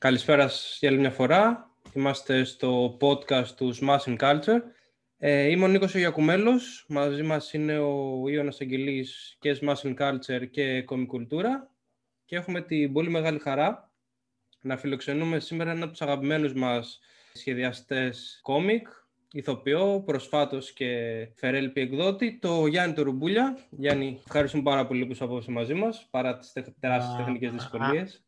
Καλησπέρα σας για άλλη μια φορά. Είμαστε στο podcast του Smashing Culture. Ε, είμαι ο Νίκος Ιακουμέλος. Μαζί μας είναι ο Ιώνας Αγγελής και Smashing Culture και Κομικουλτούρα. Και έχουμε την πολύ μεγάλη χαρά να φιλοξενούμε σήμερα ένα από τους αγαπημένους μας σχεδιαστές κόμικ, ηθοποιό, προσφάτως και φερέλπι εκδότη, το Γιάννη το Ρουμπούλια. Γιάννη, ευχαριστούμε πάρα πολύ που είσαι απόψε μαζί μας, παρά τις τεράστιες τεχνικές δυσκολίες.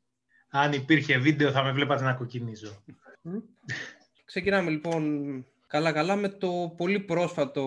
Αν υπήρχε βίντεο θα με βλέπατε να κοκκινίζω. Ξεκινάμε λοιπόν καλά-καλά με το πολύ πρόσφατο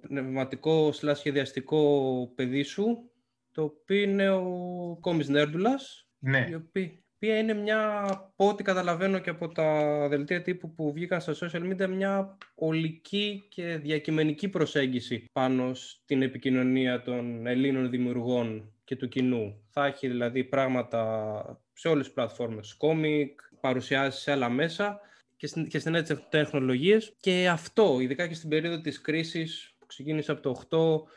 πνευματικό σλά σχεδιαστικό παιδί σου, το οποίο είναι ο Κόμις Νέρντουλας, ναι. η οποία είναι μια, από ό,τι καταλαβαίνω και από τα δελτία τύπου που βγήκαν στα social media, μια ολική και διακειμενική προσέγγιση πάνω στην επικοινωνία των Ελλήνων δημιουργών και του κοινού. Θα έχει δηλαδή πράγματα σε όλες τις πλατφόρμες, κόμικ, παρουσιάσεις σε άλλα μέσα και στην, και στην τεχνολογίες. Και αυτό, ειδικά και στην περίοδο της κρίσης που ξεκίνησε από το 8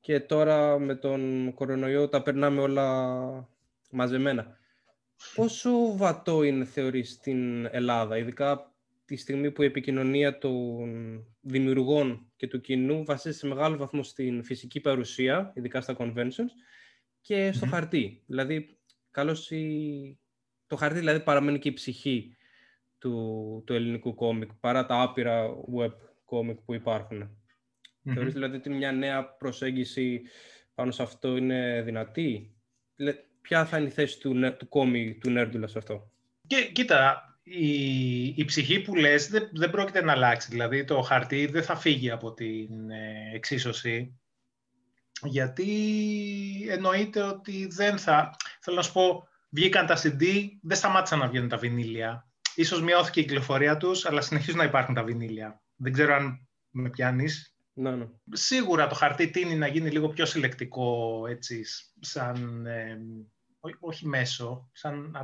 και τώρα με τον κορονοϊό τα περνάμε όλα μαζεμένα. Πόσο βατό είναι θεωρείς στην Ελλάδα, ειδικά τη στιγμή που η επικοινωνία των δημιουργών και του κοινού βασίζεται σε μεγάλο βαθμό στην φυσική παρουσία, ειδικά στα conventions, και στο χαρτί. Δηλαδή, καλώς η... το χαρτί δηλαδή παραμένει και η ψυχή του, του ελληνικού κόμικ, παρά τα άπειρα web κόμικ που υπάρχουν. Mm-hmm. Θεωρείς δηλαδή ότι μια νέα προσέγγιση πάνω σε αυτό είναι δυνατή; Ποια θα είναι η θέση του, του κόμικ του Νέρντουλας σε αυτό; Και, κοίτα, η, η ψυχή που λες δεν, δεν πρόκειται να αλλάξει. Δηλαδή το χαρτί δεν θα φύγει από την ε, εξίσωση γιατί εννοείται ότι δεν θα... Θέλω να σου πω, βγήκαν τα CD, δεν σταμάτησαν να βγαίνουν τα βινίλια. Ίσως μειώθηκε η κυκλοφορία τους, αλλά συνεχίζουν να υπάρχουν τα βινίλια. Δεν ξέρω αν με πιάνεις. Ναι, ναι. Σίγουρα το χαρτί τίνει να γίνει λίγο πιο συλλεκτικό, έτσι, σαν... Ε, όχι μέσο, σαν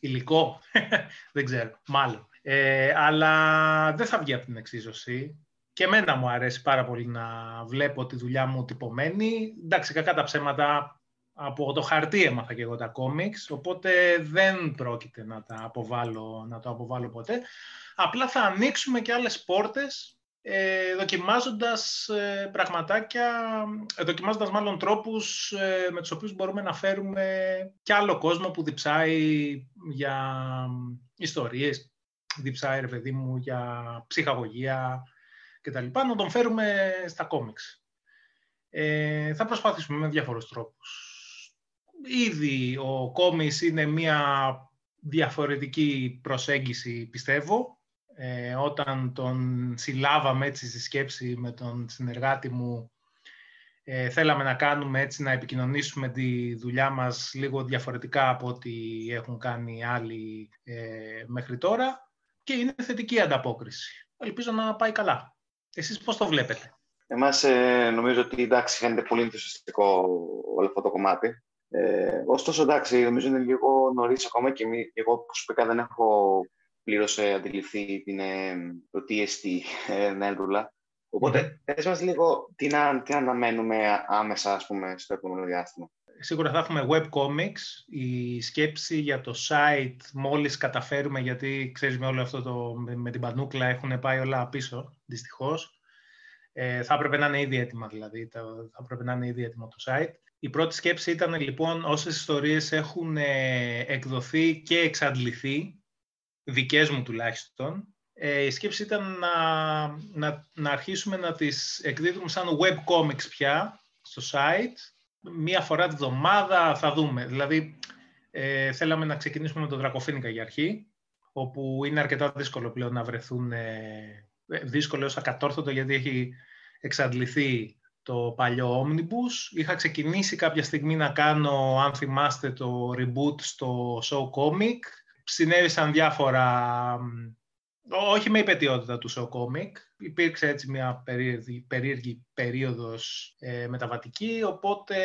υλικό. δεν ξέρω, μάλλον. Ε, αλλά δεν θα βγει από την εξίσωση και εμένα μου αρέσει πάρα πολύ να βλέπω τη δουλειά μου τυπωμένη. Εντάξει, κακά τα ψέματα από το χαρτί έμαθα και εγώ τα κόμιξ, οπότε δεν πρόκειται να, τα αποβάλω, να το αποβάλω ποτέ. Απλά θα ανοίξουμε και άλλες πόρτες, ε, δοκιμάζοντας ε, πραγματάκια, ε, δοκιμάζοντας μάλλον τρόπους ε, με τους οποίους μπορούμε να φέρουμε και άλλο κόσμο που διψάει για ιστορίες, διψάει, ρε παιδί μου, για ψυχαγωγία, και τα λοιπά, να τον φέρουμε στα κόμιξ. Ε, θα προσπαθήσουμε με διάφορους τρόπους. Ήδη ο κόμις είναι μια διαφορετική προσέγγιση, πιστεύω. Ε, όταν τον συλλάβαμε έτσι στη σκέψη με τον συνεργάτη μου, ε, θέλαμε να κάνουμε έτσι, να επικοινωνήσουμε τη δουλειά μας λίγο διαφορετικά από ό,τι έχουν κάνει άλλοι ε, μέχρι τώρα και είναι θετική ανταπόκριση. Ελπίζω να πάει καλά. Εσείς πώς το βλέπετε; Εμάς ε, νομίζω ότι εντάξει φαίνεται πολύ ενθουσιαστικό όλο αυτό το κομμάτι. Ε, ωστόσο εντάξει νομίζω είναι λίγο νωρίς ακόμα και μη, εγώ προσωπικά δεν έχω πλήρως ε, αντιληφθεί την, ε, το TST ε, Νέλδουλα. Οπότε mm-hmm. πες μας λίγο τι να, τι να αναμένουμε άμεσα ας πούμε, στο επόμενο διάστημα. Σίγουρα θα έχουμε webcomics. Η σκέψη για το site μόλις καταφέρουμε, γιατί ξέρεις με όλο αυτό το, με, την πανούκλα έχουν πάει όλα πίσω, δυστυχώς. Ε, θα έπρεπε να είναι ήδη έτοιμα δηλαδή, θα έπρεπε να είναι ήδη έτοιμο το site. Η πρώτη σκέψη ήταν λοιπόν όσες ιστορίες έχουν ε, εκδοθεί και εξαντληθεί, δικές μου τουλάχιστον, ε, η σκέψη ήταν να, να, να αρχίσουμε να τις εκδίδουμε σαν webcomics πια στο site μία φορά τη βδομάδα θα δούμε. Δηλαδή, ε, θέλαμε να ξεκινήσουμε με τον Δρακοφίνικα για αρχή, όπου είναι αρκετά δύσκολο πλέον να βρεθούν, ε, ε δύσκολο ως ακατόρθωτο γιατί έχει εξαντληθεί το παλιό Omnibus. Είχα ξεκινήσει κάποια στιγμή να κάνω, αν θυμάστε, το reboot στο Show Comic. Συνέβησαν διάφορα όχι με υπετιότητα του show comic. Υπήρξε έτσι μια περίεργη, περίεργη περίοδος ε, μεταβατική, οπότε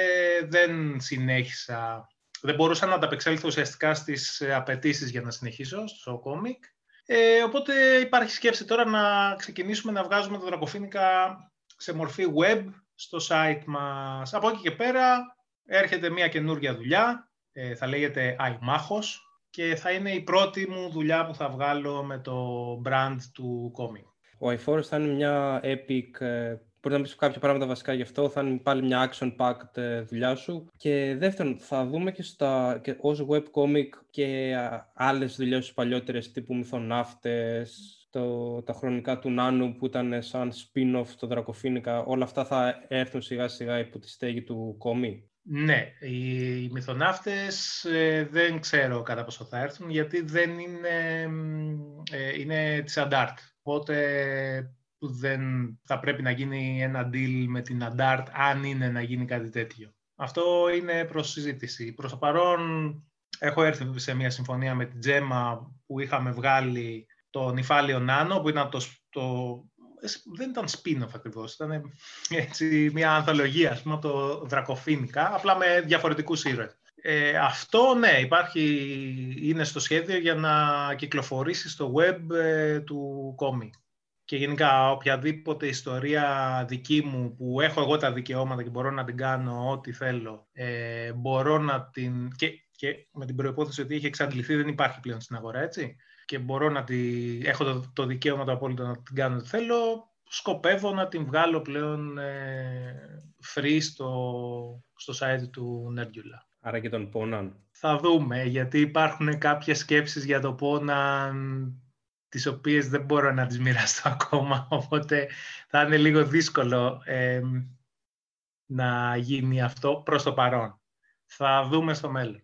δεν συνέχισα, δεν μπορούσα να ανταπεξέλθω ουσιαστικά στις απαιτήσεις για να συνεχίσω στο show comic. Ε, οπότε υπάρχει σκέψη τώρα να ξεκινήσουμε να βγάζουμε το Δρακοφίνικα σε μορφή web στο site μας. Από εκεί και πέρα έρχεται μια καινούργια δουλειά, ε, θα λέγεται iMachos, και θα είναι η πρώτη μου δουλειά που θα βγάλω με το brand του comic. Ο iForest θα είναι μια epic ε, Μπορεί να πεις κάποια πράγματα βασικά γι' αυτό. Θα είναι πάλι μια action-packed ε, δουλειά σου. Και δεύτερον, θα δούμε και, στα, και ως webcomic και άλλες δουλειές σου παλιότερες τύπου μυθοναύτες, το, τα χρονικά του Νάνου που ήταν σαν spin-off το Δρακοφίνικα. Όλα αυτά θα έρθουν σιγά σιγά υπό τη στέγη του κόμι; Ναι, οι μυθοναύτες ε, δεν ξέρω κατά πόσο θα έρθουν γιατί δεν είναι, ε, είναι της Αντάρτ. Οπότε δεν θα πρέπει να γίνει ένα deal με την Αντάρτ αν είναι να γίνει κάτι τέτοιο. Αυτό είναι προς συζήτηση. Προς το παρόν έχω έρθει σε μια συμφωνία με την Τζέμα που είχαμε βγάλει το νυφάλιο Νάνο που ήταν το, το δεν ήταν spin-off ακριβώς, ήταν έτσι μια ανθολογία, ας πούμε, το Δρακοφίνικα, απλά με διαφορετικούς ήρωες. Ε, αυτό, ναι, υπάρχει, είναι στο σχέδιο για να κυκλοφορήσει στο web ε, του κόμι. Και γενικά οποιαδήποτε ιστορία δική μου που έχω εγώ τα δικαιώματα και μπορώ να την κάνω ό,τι θέλω, ε, μπορώ να την... Και, και με την προϋπόθεση ότι έχει εξαντληθεί δεν υπάρχει πλέον στην αγορά, έτσι και μπορώ να τη, έχω το, το δικαίωμα το απόλυτο να την κάνω ό,τι θέλω, σκοπεύω να την βγάλω πλέον ε, free στο, στο site του Nerdula. Άρα και τον Πόναν. Θα δούμε, γιατί υπάρχουν κάποιες σκέψεις για το Πόναν τις οποίες δεν μπορώ να τις μοιραστώ ακόμα, οπότε θα είναι λίγο δύσκολο ε, να γίνει αυτό προς το παρόν. Θα δούμε στο μέλλον.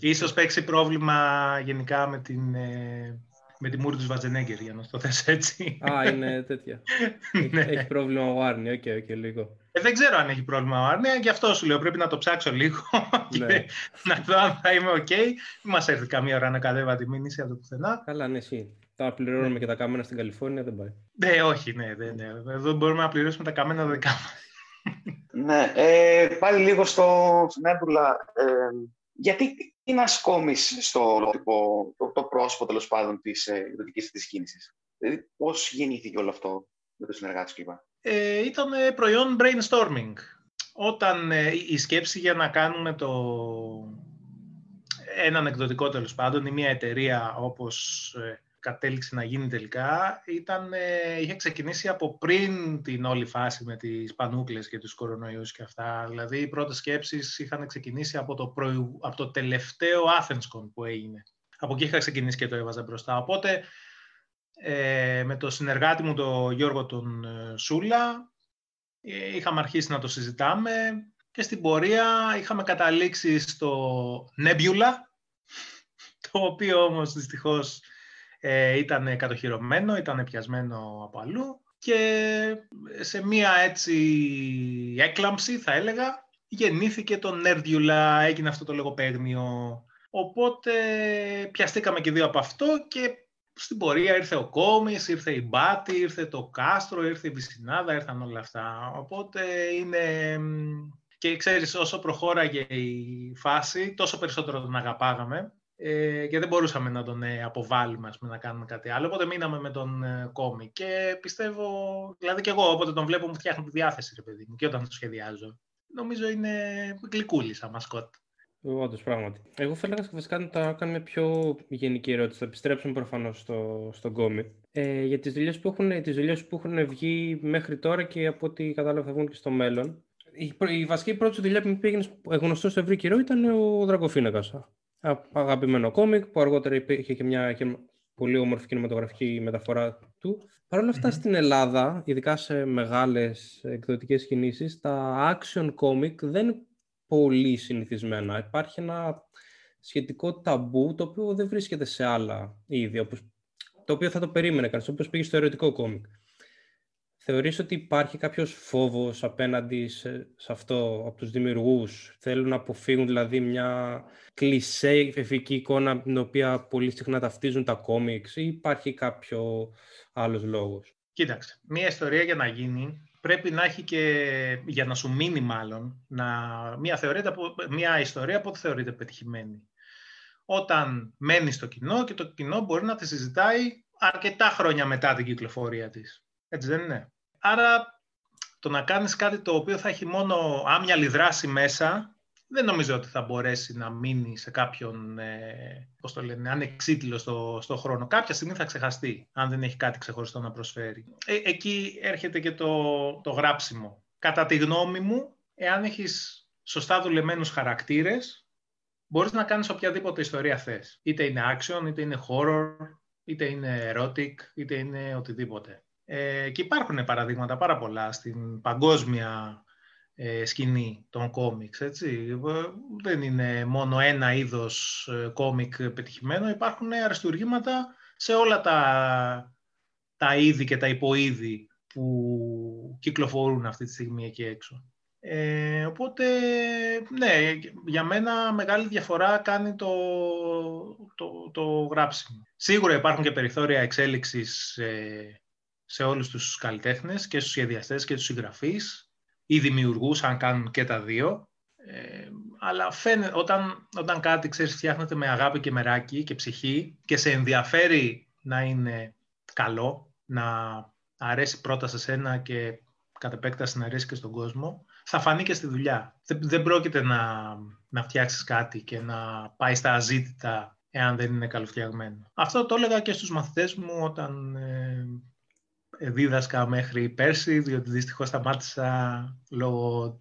Ίσως παίξει πρόβλημα γενικά με την, ε, με τη μούρη του Σβαρτζενέγκερ, για να το θες έτσι. Α, είναι τέτοια. Ναι. έχει, πρόβλημα ο Άρνη, OK, okay, okay, λίγο. Ε, δεν ξέρω αν έχει πρόβλημα ο Άρνη, και αυτό σου λέω, πρέπει να το ψάξω λίγο και ναι. να δω αν θα είμαι OK. Okay. Μην μας έρθει καμία ώρα να κατέβα τη μήνυση από το πουθενά. Καλά, ναι, εσύ. Θα πληρώνουμε ναι. και τα κάμενα στην Καλιφόρνια, δεν πάει. Ναι, όχι, ναι, ναι, ναι. Εδώ μπορούμε να πληρώσουμε τα κάμενα δικά Ναι, ε, πάλι λίγο στο, στην ε, γιατί είναι ασκόμη στο το, το πρόσωπο τέλος πάντων της ιδιωτικής ε, της κίνησης; Δηλαδή, πώς γεννήθηκε όλο αυτό με το συνεργάτη κλπ; Ε, ήταν προϊόν brainstorming. Όταν ε, η σκέψη για να κάνουμε το, έναν εκδοτικό τέλος πάντων ή μια εταιρεία όπως ε, κατέληξε να γίνει τελικά ήταν, ε, είχε ξεκινήσει από πριν την όλη φάση με τις πανούκλες και τους κορονοϊούς και αυτά. Δηλαδή οι πρώτες σκέψεις είχαν ξεκινήσει από το, από το τελευταίο Athenscon που έγινε. Από εκεί είχα ξεκινήσει και το έβαζα μπροστά. Οπότε ε, με το συνεργάτη μου τον Γιώργο τον ε, Σούλα ε, είχαμε αρχίσει να το συζητάμε και στην πορεία είχαμε καταλήξει στο Nebula το οποίο όμως δυστυχώς ε, ήταν κατοχυρωμένο, ήταν πιασμένο από αλλού και σε μία έτσι έκλαμψη θα έλεγα γεννήθηκε το Νέρδιουλα, έγινε αυτό το λογοπαίγνιο. Οπότε πιαστήκαμε και δύο από αυτό και στην πορεία ήρθε ο Κόμις, ήρθε η Μπάτη, ήρθε το Κάστρο, ήρθε η Βυσινάδα, ήρθαν όλα αυτά. Οπότε είναι... Και ξέρεις, όσο προχώραγε η φάση, τόσο περισσότερο τον αγαπάγαμε ε, και δεν μπορούσαμε να τον ε, αποβάλουμε, πούμε, να κάνουμε κάτι άλλο. Οπότε μείναμε με τον ε, Κόμι. Και πιστεύω, δηλαδή και εγώ όποτε τον βλέπω μου φτιάχνει τη διάθεση, ρε παιδί μου, και όταν το σχεδιάζω. Νομίζω είναι γλυκούλης σαν μασκότ. Όντως, πράγματι. Εγώ θα έλεγα βασικά να τα κάνουμε πιο γενική ερώτηση. Θα επιστρέψουμε προφανώς στο, στον κόμι. Ε, για τις δουλειές που, έχουν, τις δουλειές που έχουν βγει μέχρι τώρα και από ό,τι κατάλαβα θα βγουν και στο μέλλον. Η, η βασική πρώτη δουλειά που μου πήγαινε γνωστό στο ευρύ καιρό ήταν ο Δρακοφίνακα αγαπημένο κόμικ που αργότερα υπήρχε και μια πολύ όμορφη κινηματογραφική μεταφορά του. Παρ' όλα στην Ελλάδα, ειδικά σε μεγάλες εκδοτικές κινήσεις, τα action comic δεν είναι πολύ συνηθισμένα. Υπάρχει ένα σχετικό ταμπού το οποίο δεν βρίσκεται σε άλλα είδη, όπως, το οποίο θα το περίμενε κανείς, όπως πήγε στο ερωτικό κόμικ. Θεωρείς ότι υπάρχει κάποιος φόβος απέναντι σε, αυτό από τους δημιουργούς; Θέλουν να αποφύγουν δηλαδή μια κλισέ εφική εικόνα την οποία πολύ συχνά ταυτίζουν τα κόμιξ ή υπάρχει κάποιο άλλος λόγος; Κοίταξε, μια ιστορία για να γίνει πρέπει να έχει και, για να σου μείνει μάλλον, να, μια, θεωρείται, μια ιστορία που θεωρείται πετυχημένη. Όταν μένει στο κοινό και το κοινό μπορεί να τη συζητάει αρκετά χρόνια μετά την κυκλοφορία της. Έτσι δεν είναι; Άρα το να κάνεις κάτι το οποίο θα έχει μόνο άμυαλη δράση μέσα δεν νομίζω ότι θα μπορέσει να μείνει σε κάποιον, ε, πώς το λένε, ανεξίτηλο στο, στο χρόνο. Κάποια στιγμή θα ξεχαστεί, αν δεν έχει κάτι ξεχωριστό να προσφέρει. Ε, εκεί έρχεται και το, το γράψιμο. Κατά τη γνώμη μου, εάν έχεις σωστά δουλεμένους χαρακτήρες, μπορείς να κάνεις οποιαδήποτε ιστορία θες. Είτε είναι action, είτε είναι horror, είτε είναι erotic, είτε είναι οτιδήποτε. Ε, και υπάρχουν παραδείγματα πάρα πολλά στην παγκόσμια ε, σκηνή των κόμιξ, έτσι. Δεν είναι μόνο ένα είδος ε, κόμικ πετυχημένο, υπάρχουν αριστουργήματα σε όλα τα, τα είδη και τα υποείδη που κυκλοφορούν αυτή τη στιγμή εκεί έξω. Ε, οπότε, ναι, για μένα μεγάλη διαφορά κάνει το, το, το γράψιμο. Σίγουρα υπάρχουν και περιθώρια εξέλιξης ε, σε όλους τους καλλιτέχνες και στους σχεδιαστές και στους συγγραφείς ή δημιουργούς, αν κάνουν και τα δύο. Ε, αλλά φαίνεται, όταν, όταν κάτι, ξέρεις, φτιάχνεται με αγάπη και μεράκι και ψυχή και σε ενδιαφέρει να είναι καλό, να αρέσει πρώτα σε σένα και κατ' επέκταση να αρέσει και στον κόσμο, θα φανεί και στη δουλειά. Δεν, δεν πρόκειται να, να φτιάξεις κάτι και να πάει στα αζήτητα εάν δεν είναι καλοφτιαγμένο. Αυτό το έλεγα και στους μαθητές μου όταν ε, δίδασκα μέχρι πέρσι, διότι δυστυχώς σταμάτησα λόγω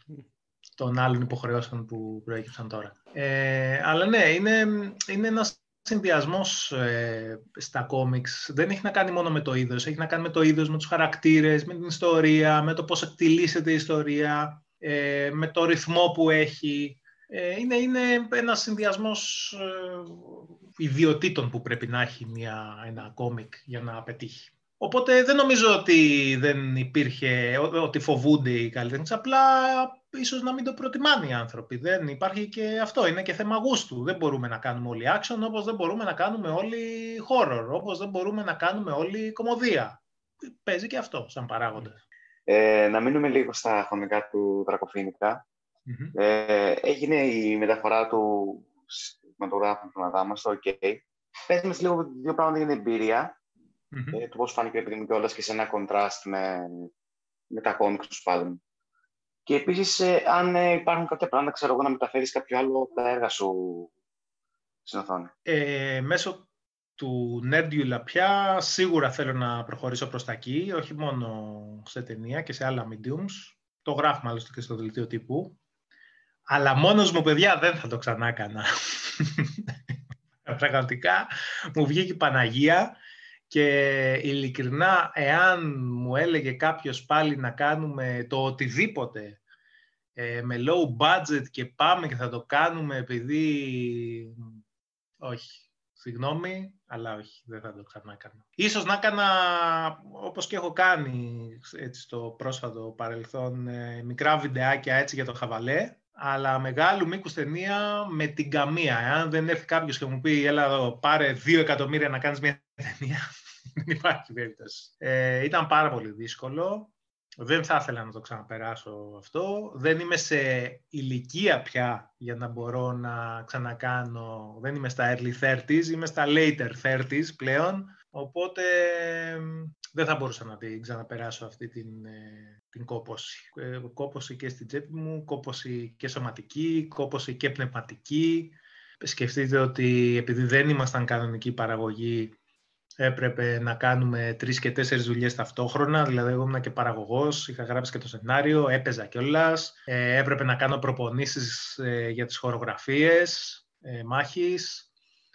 των άλλων υποχρεώσεων που προέκυψαν τώρα. Ε, αλλά ναι, είναι, είναι ένας συνδυασμός ε, στα κόμιξ. Δεν έχει να κάνει μόνο με το είδος, έχει να κάνει με το είδος, με τους χαρακτήρες, με την ιστορία, με το πώς εκτιλήσεται η ιστορία, ε, με το ρυθμό που έχει. Ε, είναι, είναι ένας συνδυασμός ε, ιδιωτήτων που πρέπει να έχει μια, ένα κόμικ για να πετύχει. Οπότε δεν νομίζω ότι δεν υπήρχε, ότι φοβούνται οι καλλιτέχνες, απλά ίσως να μην το προτιμάνε οι άνθρωποι. Δεν υπάρχει και αυτό, είναι και θέμα γούστου. Δεν μπορούμε να κάνουμε όλοι action, όπως δεν μπορούμε να κάνουμε όλοι horror, όπως δεν μπορούμε να κάνουμε όλοι κομμωδία. Παίζει και αυτό σαν παράγοντας. Ε, να μείνουμε λίγο στα χρονικά του δρακοφινικα Ε, έγινε η μεταφορά του σηματογράφου του Ναδάμα στο OK. Πες μας λίγο δύο πράγματα για την εμπειρία mm-hmm. ε, του πώς φάνηκε επειδή μου κιόλας και σε ένα κοντράστ με, με τα κόμικ τους Σπάδων. Και επίσης, ε, αν ε, υπάρχουν κάποια πράγματα, ξέρω εγώ, να μεταφέρεις κάποιο άλλο από τα έργα σου στην οθόνη. Ε, μέσω του Nerdiula πια σίγουρα θέλω να προχωρήσω προς τα εκεί, όχι μόνο σε ταινία και σε άλλα mediums. Το γράφουμε άλλωστε και στο δελτίο τύπου. Αλλά μόνος μου, παιδιά, δεν θα το ξανά έκανα. Πραγματικά μου βγήκε η Παναγία και ειλικρινά, εάν μου έλεγε κάποιος πάλι να κάνουμε το οτιδήποτε ε, με low budget και πάμε και θα το κάνουμε επειδή... Όχι, συγγνώμη, αλλά όχι, δεν θα το ξανά κάνω. Ίσως να έκανα, όπως και έχω κάνει έτσι, στο πρόσφατο παρελθόν, ε, μικρά βιντεάκια έτσι για το χαβαλέ, αλλά μεγάλου μήκους ταινία με την καμία. Αν δεν έρθει κάποιος και μου πει, έλα εδώ, πάρε δύο εκατομμύρια να κάνεις μια ταινία, δεν υπάρχει περίπτωση. Ε, ήταν πάρα πολύ δύσκολο. Δεν θα ήθελα να το ξαναπεράσω αυτό. Δεν είμαι σε ηλικία πια για να μπορώ να ξανακάνω. Δεν είμαι στα early 30s, είμαι στα later 30s πλέον. Οπότε δεν θα μπορούσα να την ξαναπεράσω αυτή την, ε, την κόποση. Ε, κόποση και στην τσέπη μου, κόποση και σωματική, κόποση και πνευματική. Σκεφτείτε ότι επειδή δεν ήμασταν κανονική παραγωγή, έπρεπε να κάνουμε τρεις και τέσσερις δουλειές ταυτόχρονα. Δηλαδή, εγώ ήμουν και παραγωγός, είχα γράψει και το σενάριο, έπαιζα κιόλας. Ε, έπρεπε να κάνω προπονήσεις ε, για τις χορογραφίες ε, μάχης.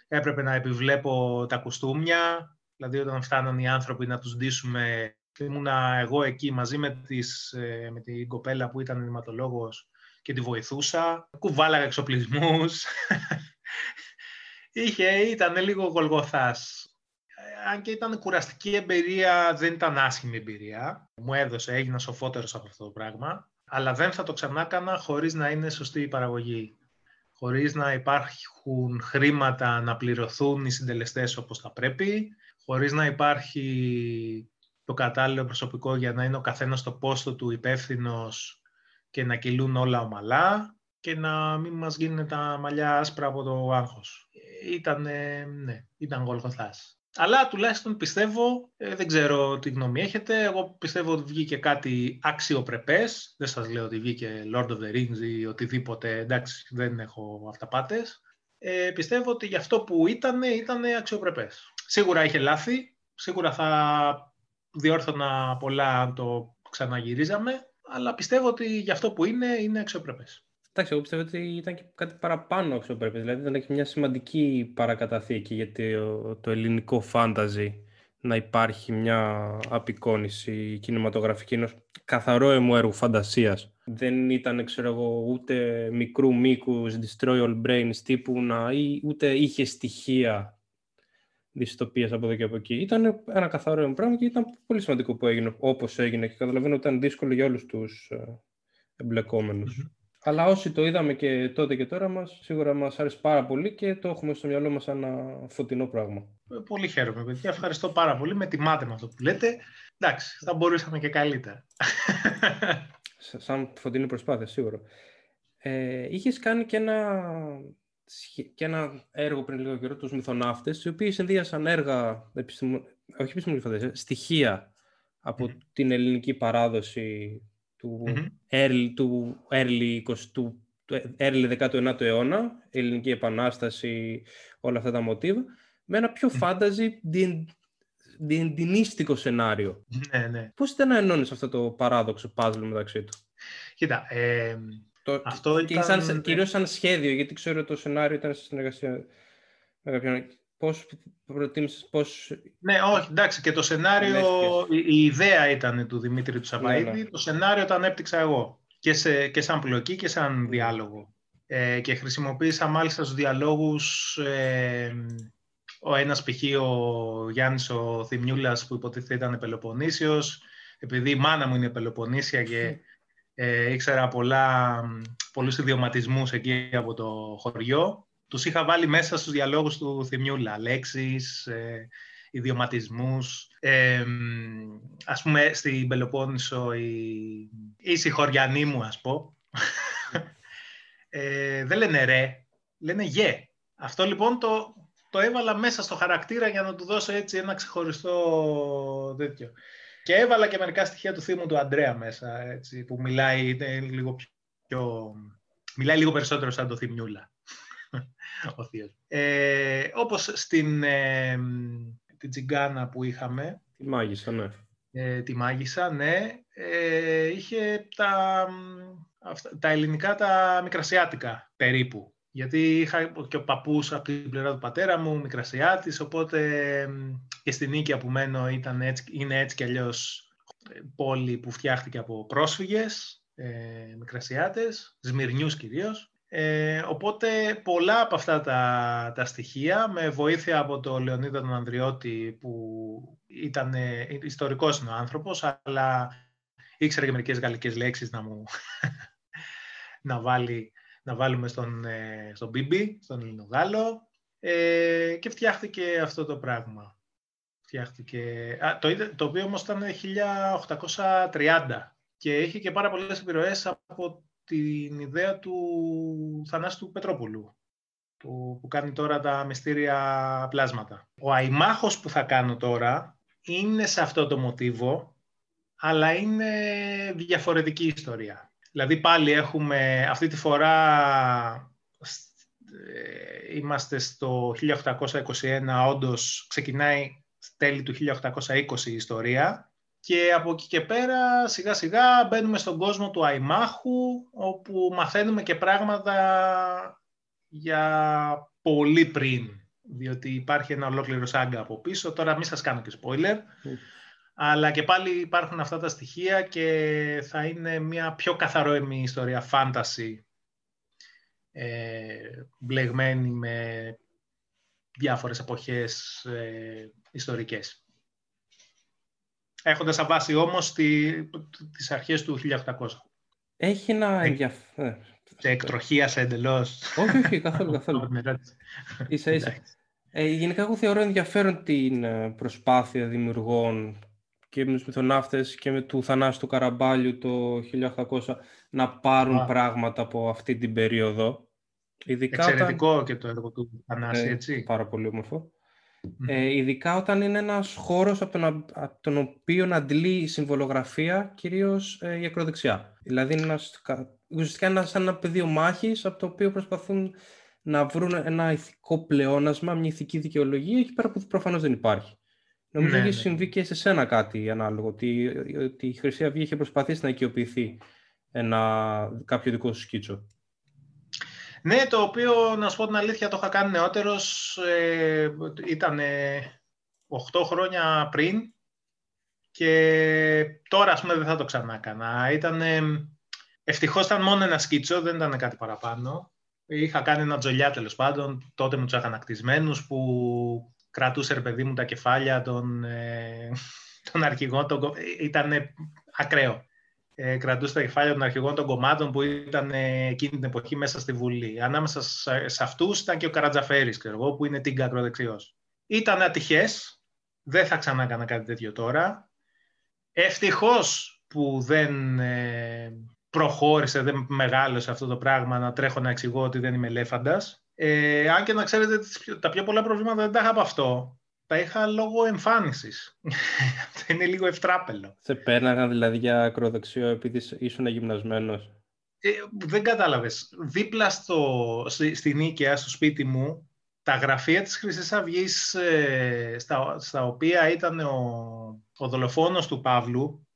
Έπρεπε να επιβλέπω τα κουστούμια. Δηλαδή, όταν φτάναν οι άνθρωποι να τους ντύσουμε, ήμουνα εγώ εκεί μαζί με, τις, ε, με την κοπέλα που ήταν ενηματολόγος και τη βοηθούσα. Κουβάλαγα εξοπλισμούς. Είχε, ήταν λίγο γολγοθάς αν και ήταν κουραστική εμπειρία, δεν ήταν άσχημη εμπειρία. Μου έδωσε, έγινα σοφότερος από αυτό το πράγμα. Αλλά δεν θα το ξανά έκανα χωρίς να είναι σωστή η παραγωγή. Χωρίς να υπάρχουν χρήματα να πληρωθούν οι συντελεστές όπως θα πρέπει. Χωρίς να υπάρχει το κατάλληλο προσωπικό για να είναι ο καθένας στο πόστο του υπεύθυνος και να κυλούν όλα ομαλά και να μην μας γίνουν τα μαλλιά άσπρα από το άγχος. Ήταν, ναι, ήταν γολγοθάς. Αλλά τουλάχιστον πιστεύω, ε, δεν ξέρω τι γνώμη έχετε, εγώ πιστεύω ότι βγήκε κάτι αξιοπρεπές. Δεν σας λέω ότι βγήκε Lord of the Rings ή οτιδήποτε, εντάξει, δεν έχω αυταπάτες. Ε, πιστεύω ότι για αυτό που ήταν, ήταν αξιοπρεπές. Σίγουρα είχε λάθη, σίγουρα θα διόρθωνα πολλά αν το ξαναγυρίζαμε, αλλά πιστεύω ότι για αυτό που είναι, είναι αξιοπρεπές. Εντάξει, εγώ πιστεύω ότι ήταν και κάτι παραπάνω αξιοπρέπεια. Δηλαδή ήταν και μια σημαντική παρακαταθήκη για το, το ελληνικό φάνταζι να υπάρχει μια απεικόνηση κινηματογραφική ενός καθαρό εμού έργου φαντασίας. Δεν ήταν, ξέρω εγώ, ούτε μικρού μήκους, destroy all brains τύπου, να, ή, ούτε είχε στοιχεία δυστοπίας από εδώ και από εκεί. Ήταν ένα καθαρό πράγμα και ήταν πολύ σημαντικό που έγινε όπως έγινε και καταλαβαίνω ότι ήταν δύσκολο για όλους τους ε, εμπλεκομενους Αλλά όσοι το είδαμε και τότε και τώρα μας, σίγουρα μας άρεσε πάρα πολύ και το έχουμε στο μυαλό μας ένα φωτεινό πράγμα. Ε, πολύ χαίρομαι, παιδιά. Ευχαριστώ πάρα πολύ. Με τιμάτε με αυτό που λέτε. Εντάξει, θα μπορούσαμε και καλύτερα. Σαν φωτεινή προσπάθεια, σίγουρα. Ε, είχες κάνει και ένα και ένα έργο πριν λίγο καιρό, τους μυθοναύτες, οι οποίοι συνδύασαν έργα, επιστημο... όχι επιστημονική φαντασία, στοιχεία από την ελληνική παράδοση του, mm-hmm. early, του early, 20, του, early 19ου αιώνα, ελληνική επανάσταση, όλα αυτά τα μοτίβα, με ένα πιο φάνταζι, din, διεντινίστικο σενάριο. Ναι, ναι. Πώς ήταν να ενώνεις αυτό το παράδοξο πάζλ μεταξύ του; Κοίτα, ε, το, Αυτό και ήταν... σαν, κυρίως σαν σχέδιο, γιατί ξέρω ότι το σενάριο ήταν σε συνεργασία με κάποιον. Πώς προτίμησες, πώς... Ναι, όχι, εντάξει, και το σενάριο, η, η, ιδέα ήταν του Δημήτρη του Σαββαίδη, ναι, ναι. το σενάριο το ανέπτυξα εγώ. Και, σε, και σαν πλοκή και σαν διάλογο. Ε, και χρησιμοποίησα μάλιστα στους διαλόγους ε, ο ένας π.χ. ο Γιάννης ο Θημιούλας που υποτίθεται ήταν Πελοποννήσιος, επειδή η μάνα μου είναι Πελοποννήσια και ε, ήξερα πολλά, πολλούς ιδιωματισμούς εκεί από το χωριό. Τους είχα βάλει μέσα στους διαλόγους του Θημιούλα, λέξεις, ε, ιδιωματισμούς. Ε, ας πούμε, στην Πελοπόννησο η, η συγχωριανή μου, ας πω, ε, δεν λένε ρε, λένε γε. Αυτό λοιπόν το, το έβαλα μέσα στο χαρακτήρα για να του δώσω έτσι ένα ξεχωριστό τέτοιο. Και έβαλα και μερικά στοιχεία του θύμου του Αντρέα μέσα, έτσι, που μιλάει λίγο πιο... Μιλάει λίγο περισσότερο σαν το Θημιούλα, ο θείος. Ε, όπως στην ε, την τσιγκάνα που είχαμε. Τη μάγισσα, ναι. Ε, τη μάγισσα, ναι. Ε, είχε τα, τα ελληνικά, τα μικρασιάτικα περίπου. Γιατί είχα και ο παππούς από την πλευρά του πατέρα μου, μικρασιάτης, οπότε και στην Νίκη που μένω ήταν έτσι, είναι έτσι κι αλλιώς ε, πόλη που φτιάχτηκε από πρόσφυγες, ε, μικρασιάτες, Σμυρνιούς κυρίως. Ε, οπότε πολλά από αυτά τα, τα στοιχεία, με βοήθεια από τον Λεωνίδα τον Ανδριώτη που ήταν ε, ιστορικός είναι ο άνθρωπος, αλλά ήξερε και μερικές γαλλικές λέξεις να μου να, βάλει, να βάλουμε στον, ε, στον Μπίμπι, στον Ελληνογάλο ε, και φτιάχτηκε αυτό το πράγμα φτιάχτηκε. Α, το, το οποίο όμως ήταν 1830 και είχε και πάρα πολλές επιρροές από την ιδέα του Θανάστου Πετρόπουλου που, που κάνει τώρα τα μυστήρια πλάσματα. Ο αϊμάχος που θα κάνω τώρα είναι σε αυτό το μοτίβο, αλλά είναι διαφορετική ιστορία. Δηλαδή πάλι έχουμε αυτή τη φορά ε, είμαστε στο 1821, όντως ξεκινάει τέλη του 1820 η ιστορία και από εκεί και πέρα σιγά σιγά μπαίνουμε στον κόσμο του Αϊμάχου όπου μαθαίνουμε και πράγματα για πολύ πριν διότι υπάρχει ένα ολόκληρο σάγκα από πίσω. Τώρα μην σας κάνω και spoiler. Αλλά και πάλι υπάρχουν αυτά τα στοιχεία και θα είναι μια πιο καθαρόεμη ιστορία φάνταση ε, μπλεγμένη με διάφορες εποχές ε, ιστορικές. Έχοντας αβάσει όμως τη, τις αρχές του 1800. Έχει ένα ενδιαφέρον. Σε εκτροχίασε εντελώς. Όχι, όχι, καθόλου, καθόλου. ίσα, ίσα. Ε, γενικά, εγώ θεωρώ ενδιαφέρον την ε, προσπάθεια δημιουργών και με τους μυθοναύτες και με του Θανάσου του Καραμπάλιου το 1800 να πάρουν πράγματα από αυτή την περίοδο. Ειδικά Εξαιρετικό και το έργο του Θανάση, ε, έτσι. Πάρα πολύ όμορφο. Ε, ειδικά όταν είναι ένας χώρος από τον, από τον οποίο αντλεί η συμβολογραφία κυρίως ε, η ακροδεξιά. Δηλαδή είναι ένας, ουσιαστικά είναι σαν ένα πεδίο μάχης από το οποίο προσπαθούν να βρουν ένα ηθικό πλεόνασμα, μια ηθική δικαιολογία εκεί πέρα που προφανώς δεν υπάρχει. Νομίζω ναι, έχει ναι. συμβεί και σε σένα κάτι ανάλογο, ότι, ότι η Χρυσή Αυγή είχε προσπαθήσει να οικειοποιηθεί ένα, κάποιο δικό σου σκίτσο. Ναι, το οποίο, να σου πω την αλήθεια, το είχα κάνει νεότερος, ε, ήταν 8 χρόνια πριν και τώρα, ας πούμε, δεν θα το ξανά έκανα. Ήταν, ευτυχώς ήταν μόνο ένα σκίτσο, δεν ήταν κάτι παραπάνω. Είχα κάνει ένα τζολιά, τέλος πάντων, τότε με τους αγανακτισμένους που κρατούσε, ρε παιδί μου, τα κεφάλια των, ε, των αρχηγών. Τον, ήταν ακραίο ε, κρατούσε τα κεφάλια των αρχηγών των κομμάτων που ήταν ε, εκείνη την εποχή μέσα στη Βουλή. Ανάμεσα σε, σε αυτούς ήταν και ο Καρατζαφέρης, ξέρω εγώ, που είναι την ακροδεξιό. Ήταν ατυχές. Δεν θα ξανά έκανα κάτι τέτοιο τώρα. Ευτυχώς που δεν ε, προχώρησε, δεν μεγάλωσε αυτό το πράγμα να τρέχω να εξηγώ ότι δεν είμαι ελέφαντας. Ε, αν και να ξέρετε, τα πιο πολλά προβλήματα δεν τα είχα από αυτό τα είχα λόγω εμφάνισης. Αυτό είναι λίγο ευτράπελο. Σε πέρναγαν δηλαδή για ακροδεξιό επειδή ήσουν γυμνασμένος. Ε, δεν κατάλαβες. Δίπλα στο, στη, στην Ίκαια, στο σπίτι μου, τα γραφεία της Χρυσής Αυγής, ε, στα, στα οποία ήταν ο, ο δολοφόνος του Παύλου,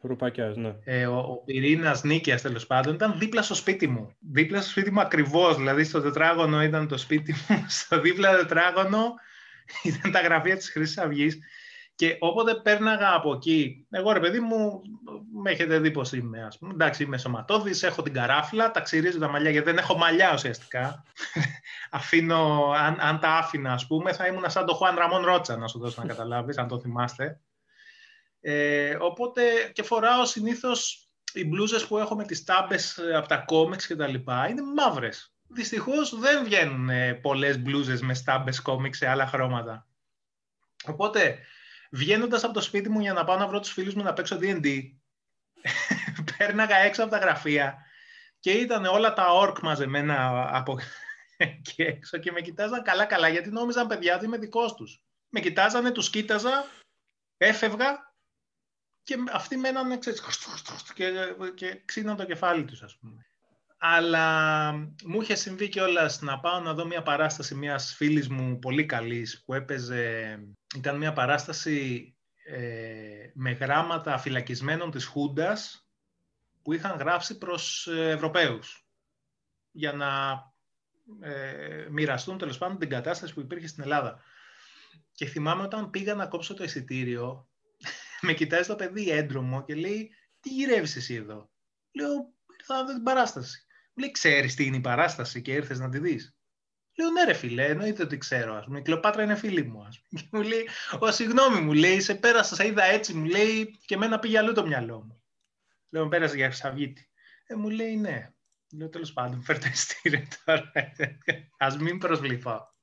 Ρουπακιάς, ναι. Ε, ο, ο πυρήνας νίκαιας τέλος πάντων ήταν δίπλα στο σπίτι μου. Δίπλα στο σπίτι μου ακριβώς. Δηλαδή στο τετράγωνο ήταν το σπίτι μου. Στο δίπλα τετράγωνο ήταν τα γραφεία της Χρυσής Αυγής και όποτε πέρναγα από εκεί, εγώ ρε παιδί μου, με έχετε δει πως είμαι, ας πούμε. Εντάξει, είμαι σωματώδης, έχω την καράφλα, τα ξυρίζω τα μαλλιά, γιατί δεν έχω μαλλιά ουσιαστικά. Αφήνω, αν, αν, τα άφηνα, ας πούμε, θα ήμουν σαν το Χουάν Ραμόν Ρότσα, να σου δώσω να καταλάβεις, αν το θυμάστε. Ε, οπότε και φοράω συνήθως οι μπλούζες που έχω με τις τάμπες ε, από τα κόμιξ και τα λοιπά, είναι μαύρες. Δυστυχώς δεν βγαίνουν ε, πολλές μπλούζες με στάμπες κόμικ σε άλλα χρώματα. Οπότε, βγαίνοντας από το σπίτι μου για να πάω να βρω τους φίλους μου να παίξω D&D, πέρναγα έξω από τα γραφεία και ήταν όλα τα όρκ μαζεμένα από εκεί έξω και με κοιτάζαν καλά-καλά γιατί νόμιζαν παιδιά ότι είμαι δικός τους. Με κοιτάζανε, τους κοίταζα, έφευγα και αυτοί μένανε ξέρεις, και, και ξύναν το κεφάλι τους ας πούμε αλλά μου είχε συμβεί κιόλας να πάω να δω μια παράσταση μιας φίλης μου πολύ καλής που έπαιζε, ήταν μια παράσταση ε, με γράμματα φυλακισμένων της Χούντας που είχαν γράψει προς ε, Ευρωπαίους για να ε, μοιραστούν τέλος πάντων την κατάσταση που υπήρχε στην Ελλάδα. Και θυμάμαι όταν πήγα να κόψω το εισιτήριο, με κοιτάζει το παιδί έντρομο και λέει «Τι γυρεύεις εσύ εδώ» Λέω «Θα δω την παράσταση». Μου λέει, ξέρεις τι είναι η παράσταση και ήρθες να τη δεις. Λέω, ναι, ρε φιλέ, εννοείται ότι ξέρω. Ας πούμε. Η Κλεοπάτρα είναι φίλη μου. Ας πούμε. Και μου λέει, Ω, συγγνώμη, μου λέει, σε πέρασα, σε είδα έτσι, μου λέει, και εμένα πήγε αλλού το μυαλό μου. Λέω, με πέρασε για Χρυσαβίτη. Ε, μου λέει, ναι. Λέω, τέλος πάντων, φέρ το ειστήριο τώρα. Α μην προσβληθώ.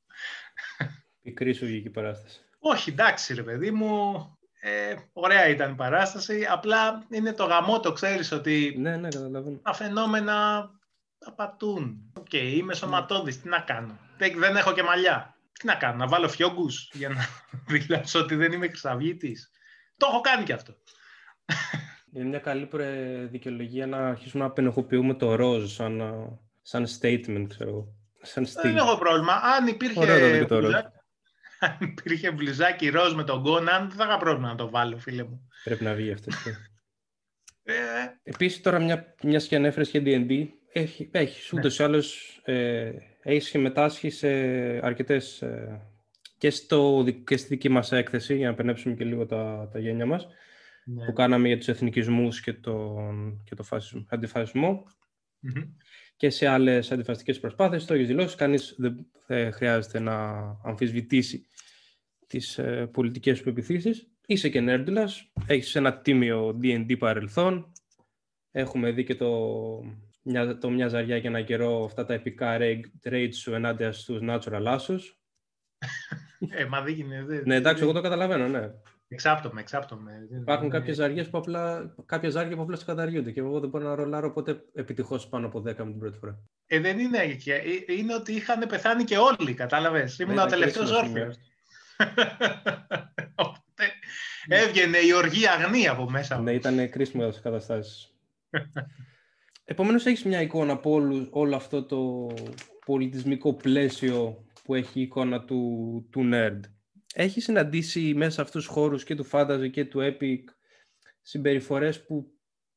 Πικρή σου βγήκε η παράσταση. Όχι, εντάξει, ρε παιδί μου. Ε, ωραία ήταν η παράσταση. Απλά είναι το γαμό, το ξέρεις ότι ναι, ναι, καταλαβαίνω. τα φαινόμενα απατούν. OK, okay, είμαι σωματώδης, τι να κάνω. Δεν, έχω και μαλλιά. Τι να κάνω, να βάλω φιόγκους για να δηλώσω ότι δεν είμαι χρυσαυγίτης. Το έχω κάνει και αυτό. Είναι μια καλή δικαιολογία να αρχίσουμε να απενοχοποιούμε το ροζ σαν, σαν statement, ξέρω εγώ. Σαν δεν έχω πρόβλημα. Αν υπήρχε, μπλουζάκι, αν υπήρχε μπλουζάκι ροζ με τον Κόναν, δεν θα είχα πρόβλημα να το βάλω, φίλε μου. Πρέπει να βγει αυτό. ε, Επίσης τώρα μια, μιας και ανέφερες και D&D, έχει, έχεις. Ναι. Ούτως ή άλλως ε, έχεις συμμετάσχει σε αρκετές ε, και, στο, και στη δική μας έκθεση, για να περνέψουμε και λίγο τα, τα γένια μας, ναι. που κάναμε για τους εθνικισμούς και, τον, και το φασισμό, αντιφασισμό. Και σε άλλες αντιφασιστικές προσπάθειες, το έχεις δηλώσει, κανείς δεν χρειάζεται να αμφισβητήσει τις ε, πολιτικές σου επιθύσεις. Είσαι και νέρντουλας, έχεις ένα τίμιο D&D παρελθόν, έχουμε δει και το μια, το μια ζαριά και ένα καιρό αυτά τα επικά rage σου ενάντια στους natural άσους. ε, μα δεν γίνεται. Ναι, εντάξει, εγώ το καταλαβαίνω, ναι. Εξάπτομαι, εξάπτομαι. Υπάρχουν κάποιες ζαριές που απλά, κάποια ζάρια που απλά καταργούνται και εγώ δεν μπορώ να ρολάρω ποτέ επιτυχώς πάνω από 10 με την πρώτη φορά. Ε, δεν είναι αλήθεια. Ε, είναι ότι είχαν πεθάνει και όλοι, κατάλαβες. Ήμουν ναι, ο τελευταίος όρθιος. Οπότε έβγαινε η οργή αγνή από μέσα. Ναι, ήταν κρίσιμο για καταστάσεις. Επομένως, έχεις μια εικόνα από όλους, όλο αυτό το πολιτισμικό πλαίσιο που έχει η εικόνα του, του nerd. Έχεις συναντήσει μέσα σε αυτούς τους χώρους και του fantasy και του epic συμπεριφορές που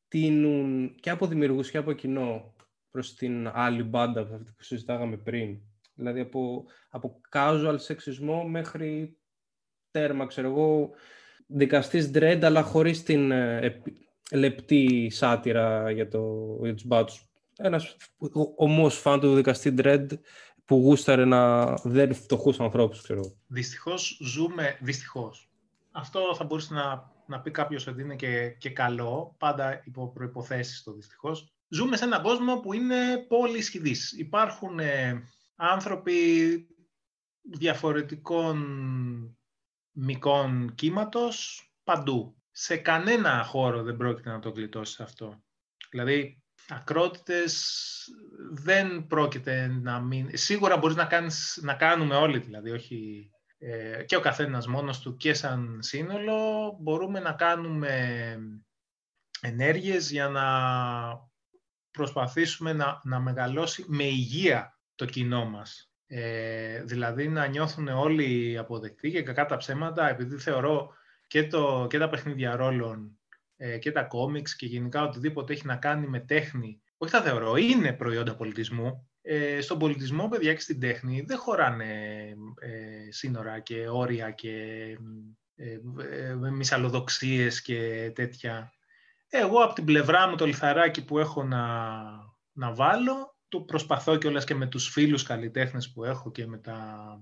τίνουν και από δημιουργούς και από κοινό προς την άλλη μπάντα αυτή που συζητάγαμε πριν; Δηλαδή από, από casual σεξισμό μέχρι τέρμα, ξέρω εγώ, δικαστής dread, αλλά χωρίς την ε, λεπτή σάτυρα για, το, για τους μπάτσους. Ένας ομός φαν του δικαστή dread που γούσταρε να δέρει φτωχούς ανθρώπους, ξέρω. Δυστυχώς ζούμε, δυστυχώς. Αυτό θα μπορούσε να, να πει κάποιος ότι είναι και, και καλό, πάντα υπό προϋποθέσεις το δυστυχώς. Ζούμε σε έναν κόσμο που είναι πολύ σχηδής. Υπάρχουν ε, άνθρωποι διαφορετικών μικών κύματος παντού. Σε κανένα χώρο δεν πρόκειται να το γλιτώσεις αυτό. Δηλαδή, ακρότητες δεν πρόκειται να μην... Σίγουρα μπορείς να, κάνεις, να κάνουμε όλοι, δηλαδή, όχι ε, και ο καθένας μόνος του και σαν σύνολο, μπορούμε να κάνουμε ενέργειες για να προσπαθήσουμε να, να μεγαλώσει με υγεία το κοινό μας. Ε, δηλαδή να νιώθουν όλοι αποδεκτοί και κακά τα ψέματα, επειδή θεωρώ και, το, και τα παιχνίδια ρόλων ε, και τα κόμιξ και γενικά οτιδήποτε έχει να κάνει με τέχνη, όχι θα θεωρώ, είναι προϊόντα πολιτισμού. Ε, στον πολιτισμό, παιδιά, και στην τέχνη δεν χωράνε ε, σύνορα και όρια και ε, ε, μυσαλλοδοξίες και τέτοια. Εγώ από την πλευρά μου το λιθαράκι που έχω να, να βάλω το προσπαθώ κιόλας και με τους φίλους καλλιτέχνες που έχω και με, τα...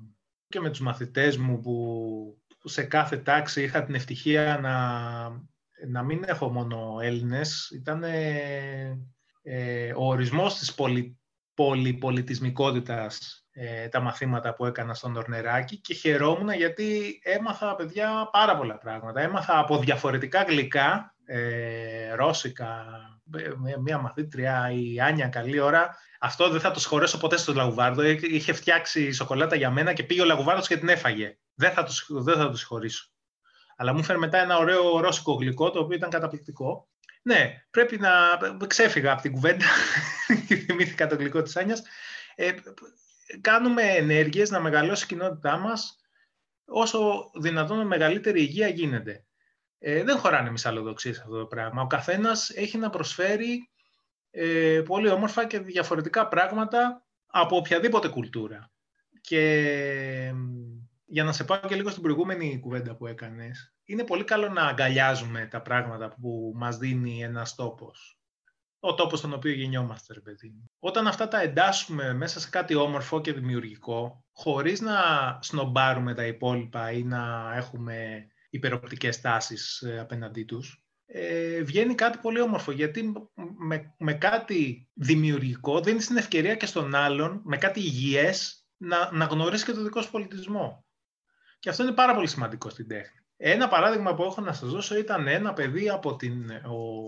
και με τους μαθητές μου που, σε κάθε τάξη είχα την ευτυχία να, να μην έχω μόνο Έλληνες. Ήταν ε, ο ορισμός της πολυ, πολυπολιτισμικότητας ε, τα μαθήματα που έκανα στον Ορνεράκη και χαιρόμουν γιατί έμαθα, παιδιά, πάρα πολλά πράγματα. Έμαθα από διαφορετικά γλυκά, ε, ρώσικα, μια μαθήτρια, η Άνια, καλή ώρα. Αυτό δεν θα το σχολέσω ποτέ στο Λαγουβάρδο. Είχε φτιάξει σοκολάτα για μένα και πήγε ο Λαγουβάρδος και την έφαγε. Δεν θα το, δεν θα το συγχωρήσω. Αλλά μου έφερε μετά ένα ωραίο ρώσικο γλυκό, το οποίο ήταν καταπληκτικό. Ναι, πρέπει να ξέφυγα από την κουβέντα και θυμήθηκα το γλυκό της Άνιας. Ε, κάνουμε ενέργειες να μεγαλώσει η κοινότητά μας όσο δυνατόν μεγαλύτερη υγεία γίνεται. Ε, δεν χωράνε μυσαλλοδοξίες αυτό το πράγμα. Ο καθένας έχει να προσφέρει ε, πολύ όμορφα και διαφορετικά πράγματα από οποιαδήποτε κουλτούρα. Και για να σε πάω και λίγο στην προηγούμενη κουβέντα που έκανες, είναι πολύ καλό να αγκαλιάζουμε τα πράγματα που μας δίνει ένας τόπος. Ο τόπος στον οποίο γεννιόμαστε, ρε παιδί. Όταν αυτά τα εντάσσουμε μέσα σε κάτι όμορφο και δημιουργικό, χωρίς να σνομπάρουμε τα υπόλοιπα ή να έχουμε υπεροπτικές τάσεις ε, απέναντί τους, ε, βγαίνει κάτι πολύ όμορφο, γιατί με, με κάτι δημιουργικό δίνεις την ευκαιρία και στον άλλον, με κάτι υγιές, να, να γνωρίσει και το δικό σου πολιτισμό. Και αυτό είναι πάρα πολύ σημαντικό στην τέχνη. Ένα παράδειγμα που έχω να σας δώσω ήταν ένα παιδί από την, ο,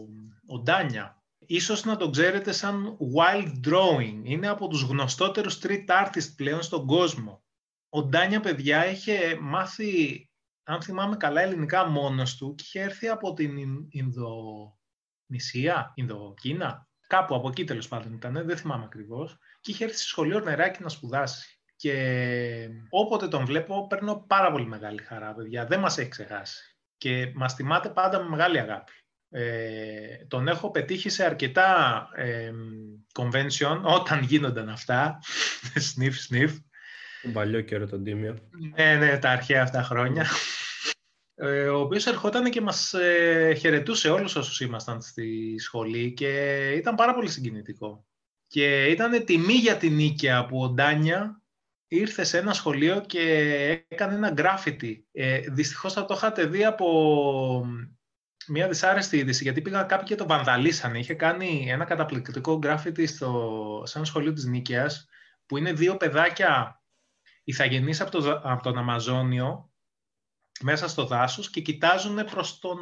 ο Ντάνια. Ίσως να τον ξέρετε σαν Wild Drawing. Είναι από τους γνωστότερους street artists πλέον στον κόσμο. Ο Ντάνια, παιδιά, είχε μάθει αν θυμάμαι καλά, ελληνικά μόνος του και είχε έρθει από την Ινδονησία, Ινδοκίνα, κάπου από εκεί τέλος πάντων ήταν, δεν θυμάμαι ακριβώς, και είχε έρθει στο σχολείο νεράκι να σπουδάσει. Και όποτε τον βλέπω, παίρνω πάρα πολύ μεγάλη χαρά, παιδιά. Δεν μας έχει ξεχάσει. Και μας τιμάται πάντα με μεγάλη αγάπη. Ε, τον έχω πετύχει σε αρκετά ε, convention, όταν γίνονταν αυτά, sniff, sniff, τον παλιό καιρό τον Τίμιο. Ναι, ναι, τα αρχαία αυτά χρόνια. Ε, ο οποίος ερχόταν και μας ε, χαιρετούσε όλους όσους ήμασταν στη σχολή και ήταν πάρα πολύ συγκινητικό. Και ήταν τιμή για την Νίκαια που ο Ντάνια ήρθε σε ένα σχολείο και έκανε ένα γκράφιτι. Ε, δυστυχώς θα το είχατε δει από μια δυσάρεστη είδηση, γιατί πήγαν κάποιοι και το βανδαλίσανε. Είχε κάνει ένα καταπληκτικό γκράφιτι στο, σε ένα σχολείο της Νίκαιας, που είναι δύο παιδάκια ηθαγενείς από, το, από τον Αμαζόνιο μέσα στο δάσος και κοιτάζουν προς τον,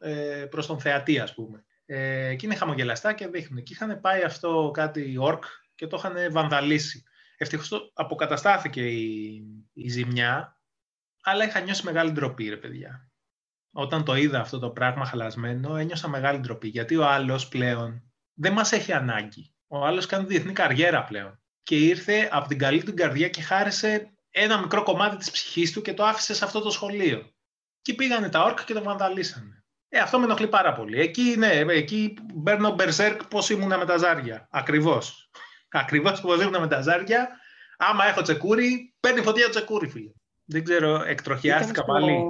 ε, προς τον θεατή, ας πούμε. Ε, και είναι χαμογελαστά και δείχνουν. Και είχαν πάει αυτό κάτι ορκ και το είχαν βανδαλίσει. Ευτυχώς το αποκαταστάθηκε η, η ζημιά αλλά είχα νιώσει μεγάλη ντροπή, ρε παιδιά. Όταν το είδα αυτό το πράγμα χαλασμένο, ένιωσα μεγάλη ντροπή, γιατί ο άλλος πλέον δεν μας έχει ανάγκη. Ο άλλος κάνει διεθνή καριέρα πλέον. Και ήρθε από την καλή του καρδιά και χάρισε ένα μικρό κομμάτι της ψυχής του και το άφησε σε αυτό το σχολείο. Και πήγανε τα όρκα και το βανδαλίσανε. Ε, αυτό με ενοχλεί πάρα πολύ. Εκεί, ναι, εκεί μπαίνω μπερσέρκ πώς ήμουνα με τα ζάρια. Ακριβώς. Ακριβώς όπως ήμουνα με τα ζάρια. Άμα έχω τσεκούρι, παίρνει φωτιά το τσεκούρι, φίλε. Δεν ξέρω, εκτροχιάστηκα πάλι.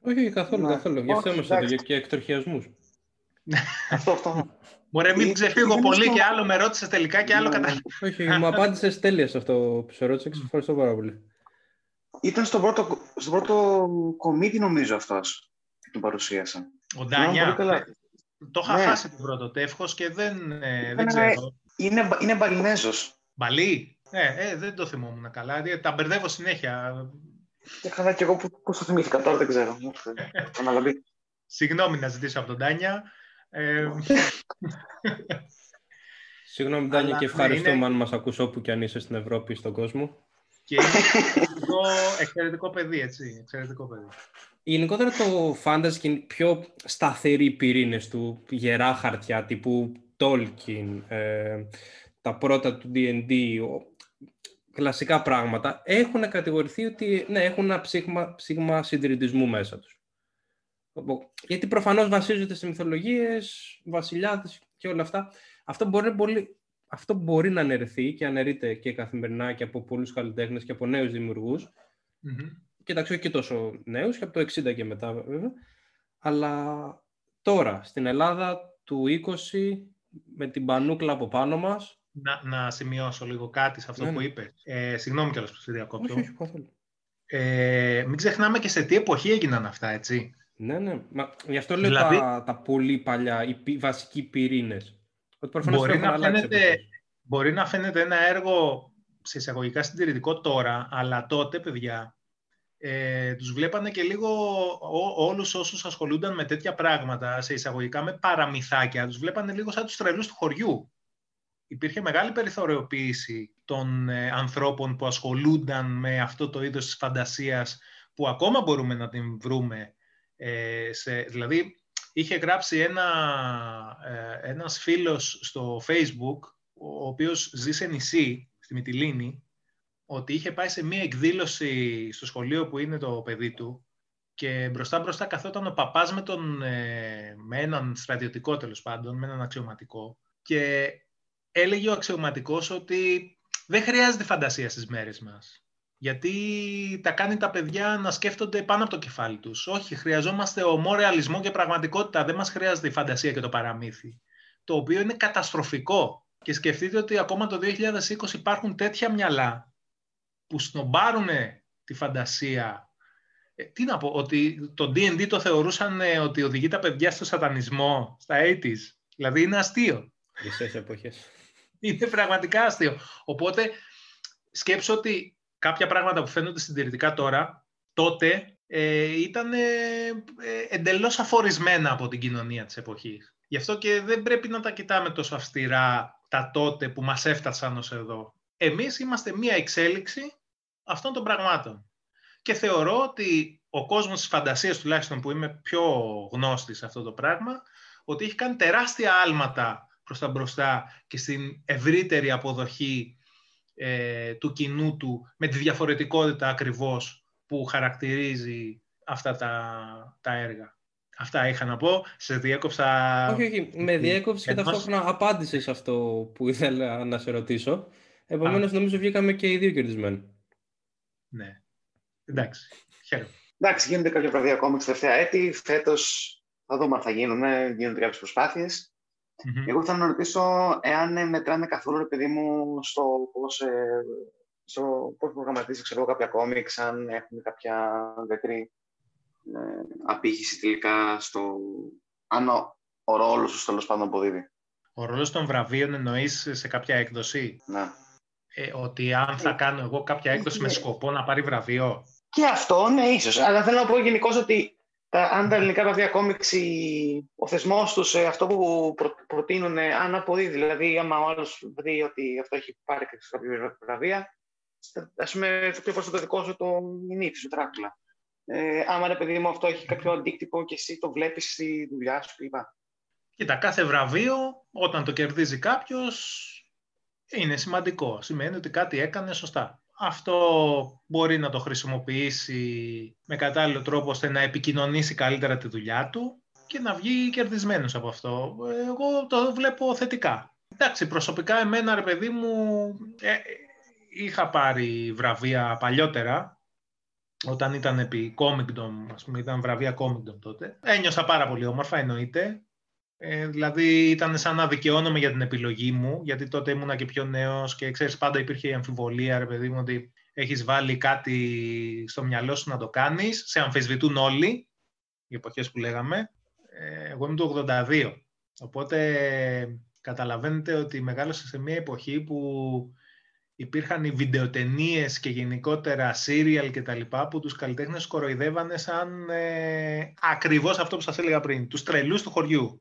Όχι, καθόλου, καθόλου. Γι' αυτό είμαστε εδώ και εκτροχιασμούς. αυτό, αυτό. Μπορεί μην ξεφύγω πολύ και άλλο με ρώτησες τελικά και άλλο Ναι, κατά. Όχι, μου απάντησες τέλεια σε αυτό που σε ρώτησα και σε ευχαριστώ πάρα πολύ. Ήταν στο πρώτο, στο πρώτο κομίτι νομίζω αυτός που τον παρουσίασα. Ο Θυμάμαι πολύ Ντάνια. καλά. Το είχα Ναι. χάσει το πρώτο τεύχος και δεν, ε, δεν Ναι, ξέρω. Είναι, είναι Μπαλινέζος. Μπαλί; Ε, ε, δεν το θυμόμουν καλά. Ε, Τα μπερδεύω συνέχεια. Και καλά και εγώ που- πώς το θυμήθηκα τώρα δεν ξέρω. Μου ήρθε Αναλαβή. Συγγνώμη να ζητήσω από τον Τάνια. Ε, Συγγνώμη, Ντάνια, Αλλά, και ναι, ευχαριστούμε είναι- αν μας ακούς όπου και αν είσαι στην Ευρώπη ή στον κόσμο. και είναι εξαιρετικό, εξαιρετικό παιδί, έτσι. Εξαιρετικό παιδί. Γενικότερα το fantasy και οι πιο σταθεροί πυρήνες του, γερά χαρτιά τύπου Tolkien, ε, τα πρώτα του D&D, ο- κλασικά πράγματα, έχουν κατηγορηθεί ότι ναι, έχουν ένα ψήγμα, ψήγμα συντηρητισμού μέσα τους. Οπό- Γιατί προφανώς βασίζονται σε μυθολογίες, βασιλιάδες και όλα αυτά. Αυτό μπορεί, πολύ, αυτό μπορεί να αναιρεθεί και αναιρείται και καθημερινά και από πολλούς καλλιτέχνες και από νέους δημιουργούς. Μμμ. Κοίταξε, όχι και τόσο νέους, και από το 60 και μετά βέβαια. Αλλά τώρα, στην Ελλάδα του 20, με την πανούκλα από πάνω μας, Να, να σημειώσω λίγο κάτι σε αυτό Ναι, που ναι. είπες. Ε, συγγνώμη κιόλας που σε διακόπτω. όχι, όχι, καθόλου. Ε, μην ξεχνάμε και σε τι εποχή έγιναν αυτά, έτσι. Ναι, ναι. Μα, γι' αυτό λέω Δηλαδή- τα, τα πολύ παλιά, οι πι- βασικοί πυρήνες. Ότι προφανώς Μπορεί έχουν να, αλλάξει φαίνεται, εποχές. μπορεί να φαίνεται ένα έργο σε εισαγωγικά συντηρητικό τώρα, αλλά τότε, παιδιά, ε, τους βλέπανε και λίγο ό, όλους όσους ασχολούνταν με τέτοια πράγματα, σε εισαγωγικά με παραμυθάκια, τους βλέπανε λίγο σαν τους τρελούς του χωριού. Υπήρχε μεγάλη περιθωριοποίηση των ε, ανθρώπων που ασχολούνταν με αυτό το είδος της φαντασίας, που ακόμα μπορούμε να την βρούμε. Ε, σε, δηλαδή, είχε γράψει ένα, ε, ένας φίλος στο Facebook, ο οποίος ζει σε νησί, στη Μυτιλίνη, ότι είχε πάει σε μία εκδήλωση στο σχολείο που είναι το παιδί του και μπροστά μπροστά καθόταν ο παπάς με, τον, ε, με έναν στρατιωτικό τέλος πάντων, με έναν αξιωματικό και έλεγε ο αξιωματικός ότι δεν χρειάζεται φαντασία στις μέρες μας. Γιατί τα κάνει τα παιδιά να σκέφτονται πάνω από το κεφάλι τους. Όχι, χρειαζόμαστε ομό ρεαλισμό και πραγματικότητα. Δεν μας χρειάζεται η φαντασία και το παραμύθι. Το οποίο είναι καταστροφικό. Και σκεφτείτε ότι ακόμα το 2020 υπάρχουν τέτοια μυαλά που σνομπάρουν τη φαντασία. Ε, τι να πω, ότι το D&D το θεωρούσαν ε, ότι οδηγεί τα παιδιά στο σατανισμό, στα 80s. Δηλαδή είναι αστείο. Χρυσές εποχές. Είναι πραγματικά αστείο. Οπότε σκέψω ότι κάποια πράγματα που φαίνονται συντηρητικά τώρα, τότε ε, ήταν ε, ε, εντελώς αφορισμένα από την κοινωνία της εποχής. Γι' αυτό και δεν πρέπει να τα κοιτάμε τόσο αυστηρά τα τότε που μας έφτασαν ως εδώ. Εμείς είμαστε μία εξέλιξη αυτών των πραγμάτων. Και θεωρώ ότι ο κόσμος της φαντασίας, τουλάχιστον που είμαι πιο γνώστης σε αυτό το πράγμα, ότι έχει κάνει τεράστια άλματα προς τα μπροστά και στην ευρύτερη αποδοχή ε, του κοινού του με τη διαφορετικότητα ακριβώς που χαρακτηρίζει αυτά τα, τα έργα. Αυτά είχα να πω. Σε διέκοψα... όχι, όχι. Με διέκοψες και Εντός- ταυτόχρονα απάντησες σε αυτό που ήθελα να σε ρωτήσω. Επομένως, νομίζω βγήκαμε και οι δύο κερδισμένοι. Ναι. Εντάξει. Χαίρομαι. Εντάξει, γίνονται κάποια βραδιά κόμιξ τελευταία έτη. Φέτος θα δούμε αν θα γίνουν. ε, Γίνονται κάποιες προσπάθειες. Μμμ. Εγώ θέλω να ρωτήσω εάν ε, μετράνε καθόλου, ρε παιδί μου, στο πώς ε, στο πώς προγραμματίζεις ξέρω, εγώ, κάποια κόμιξ, αν έχουν κάποια δεκτρή ε, απήχηση τελικά στο. αν ο, ο ρόλος τους τέλος πάντων αποδίδει. Ο ρόλος των βραβείων εννοείς σε κάποια έκδοση; Ναι. Ε, ότι αν θα κάνω εγώ κάποια έκδοση με Ναι. σκοπό να πάρει βραβείο. Και αυτό, ναι, ίσως. Αλλά θέλω να πω γενικώς ότι τα, αν τα ελληνικά βραβεία κόμιξ, η- ο θεσμός τους, αυτό που προ, προτείνουν, ε, αν αποδίδει, δηλαδή, άμα ο άλλος δει ότι αυτό έχει πάρει κάποια βραβεία, ας πούμε, το πιο προς το δικό σου το μηνύτη σου, Τράκουλα. Ε, άμα ρε παιδί μου αυτό έχει κάποιο αντίκτυπο και εσύ το βλέπεις στη δουλειά σου κλπ. Κοίτα, κάθε βραβείο όταν το κερδίζει κάποιος είναι σημαντικό. Σημαίνει ότι κάτι έκανε σωστά. Αυτό μπορεί να το χρησιμοποιήσει με κατάλληλο τρόπο ώστε να επικοινωνήσει καλύτερα τη δουλειά του και να βγει κερδισμένος από αυτό. Εγώ το βλέπω θετικά. Εντάξει, προσωπικά εμένα, ρε παιδί μου, ε, είχα πάρει βραβεία παλιότερα, όταν ήταν επί Comicdom, ας πούμε, ήταν βραβεία Comicdom τότε. Ένιωσα πάρα πολύ όμορφα, εννοείται. Ε, δηλαδή ήταν σαν να δικαιώνομαι για την επιλογή μου, γιατί τότε ήμουνα και πιο νέος και ξέρεις πάντα υπήρχε η αμφιβολία, ρε παιδί μου, ότι έχεις βάλει κάτι στο μυαλό σου να το κάνεις, σε αμφισβητούν όλοι, οι εποχές που λέγαμε. Ε, εγώ είμαι το 82, οπότε καταλαβαίνετε ότι μεγάλωσα σε μια εποχή που υπήρχαν οι βιντεοτενίες και γενικότερα serial και τα λοιπά που τους καλλιτέχνες κοροϊδεύανε σαν ε, ακριβώς αυτό που σας έλεγα πριν, τους τρελούς του χωριού.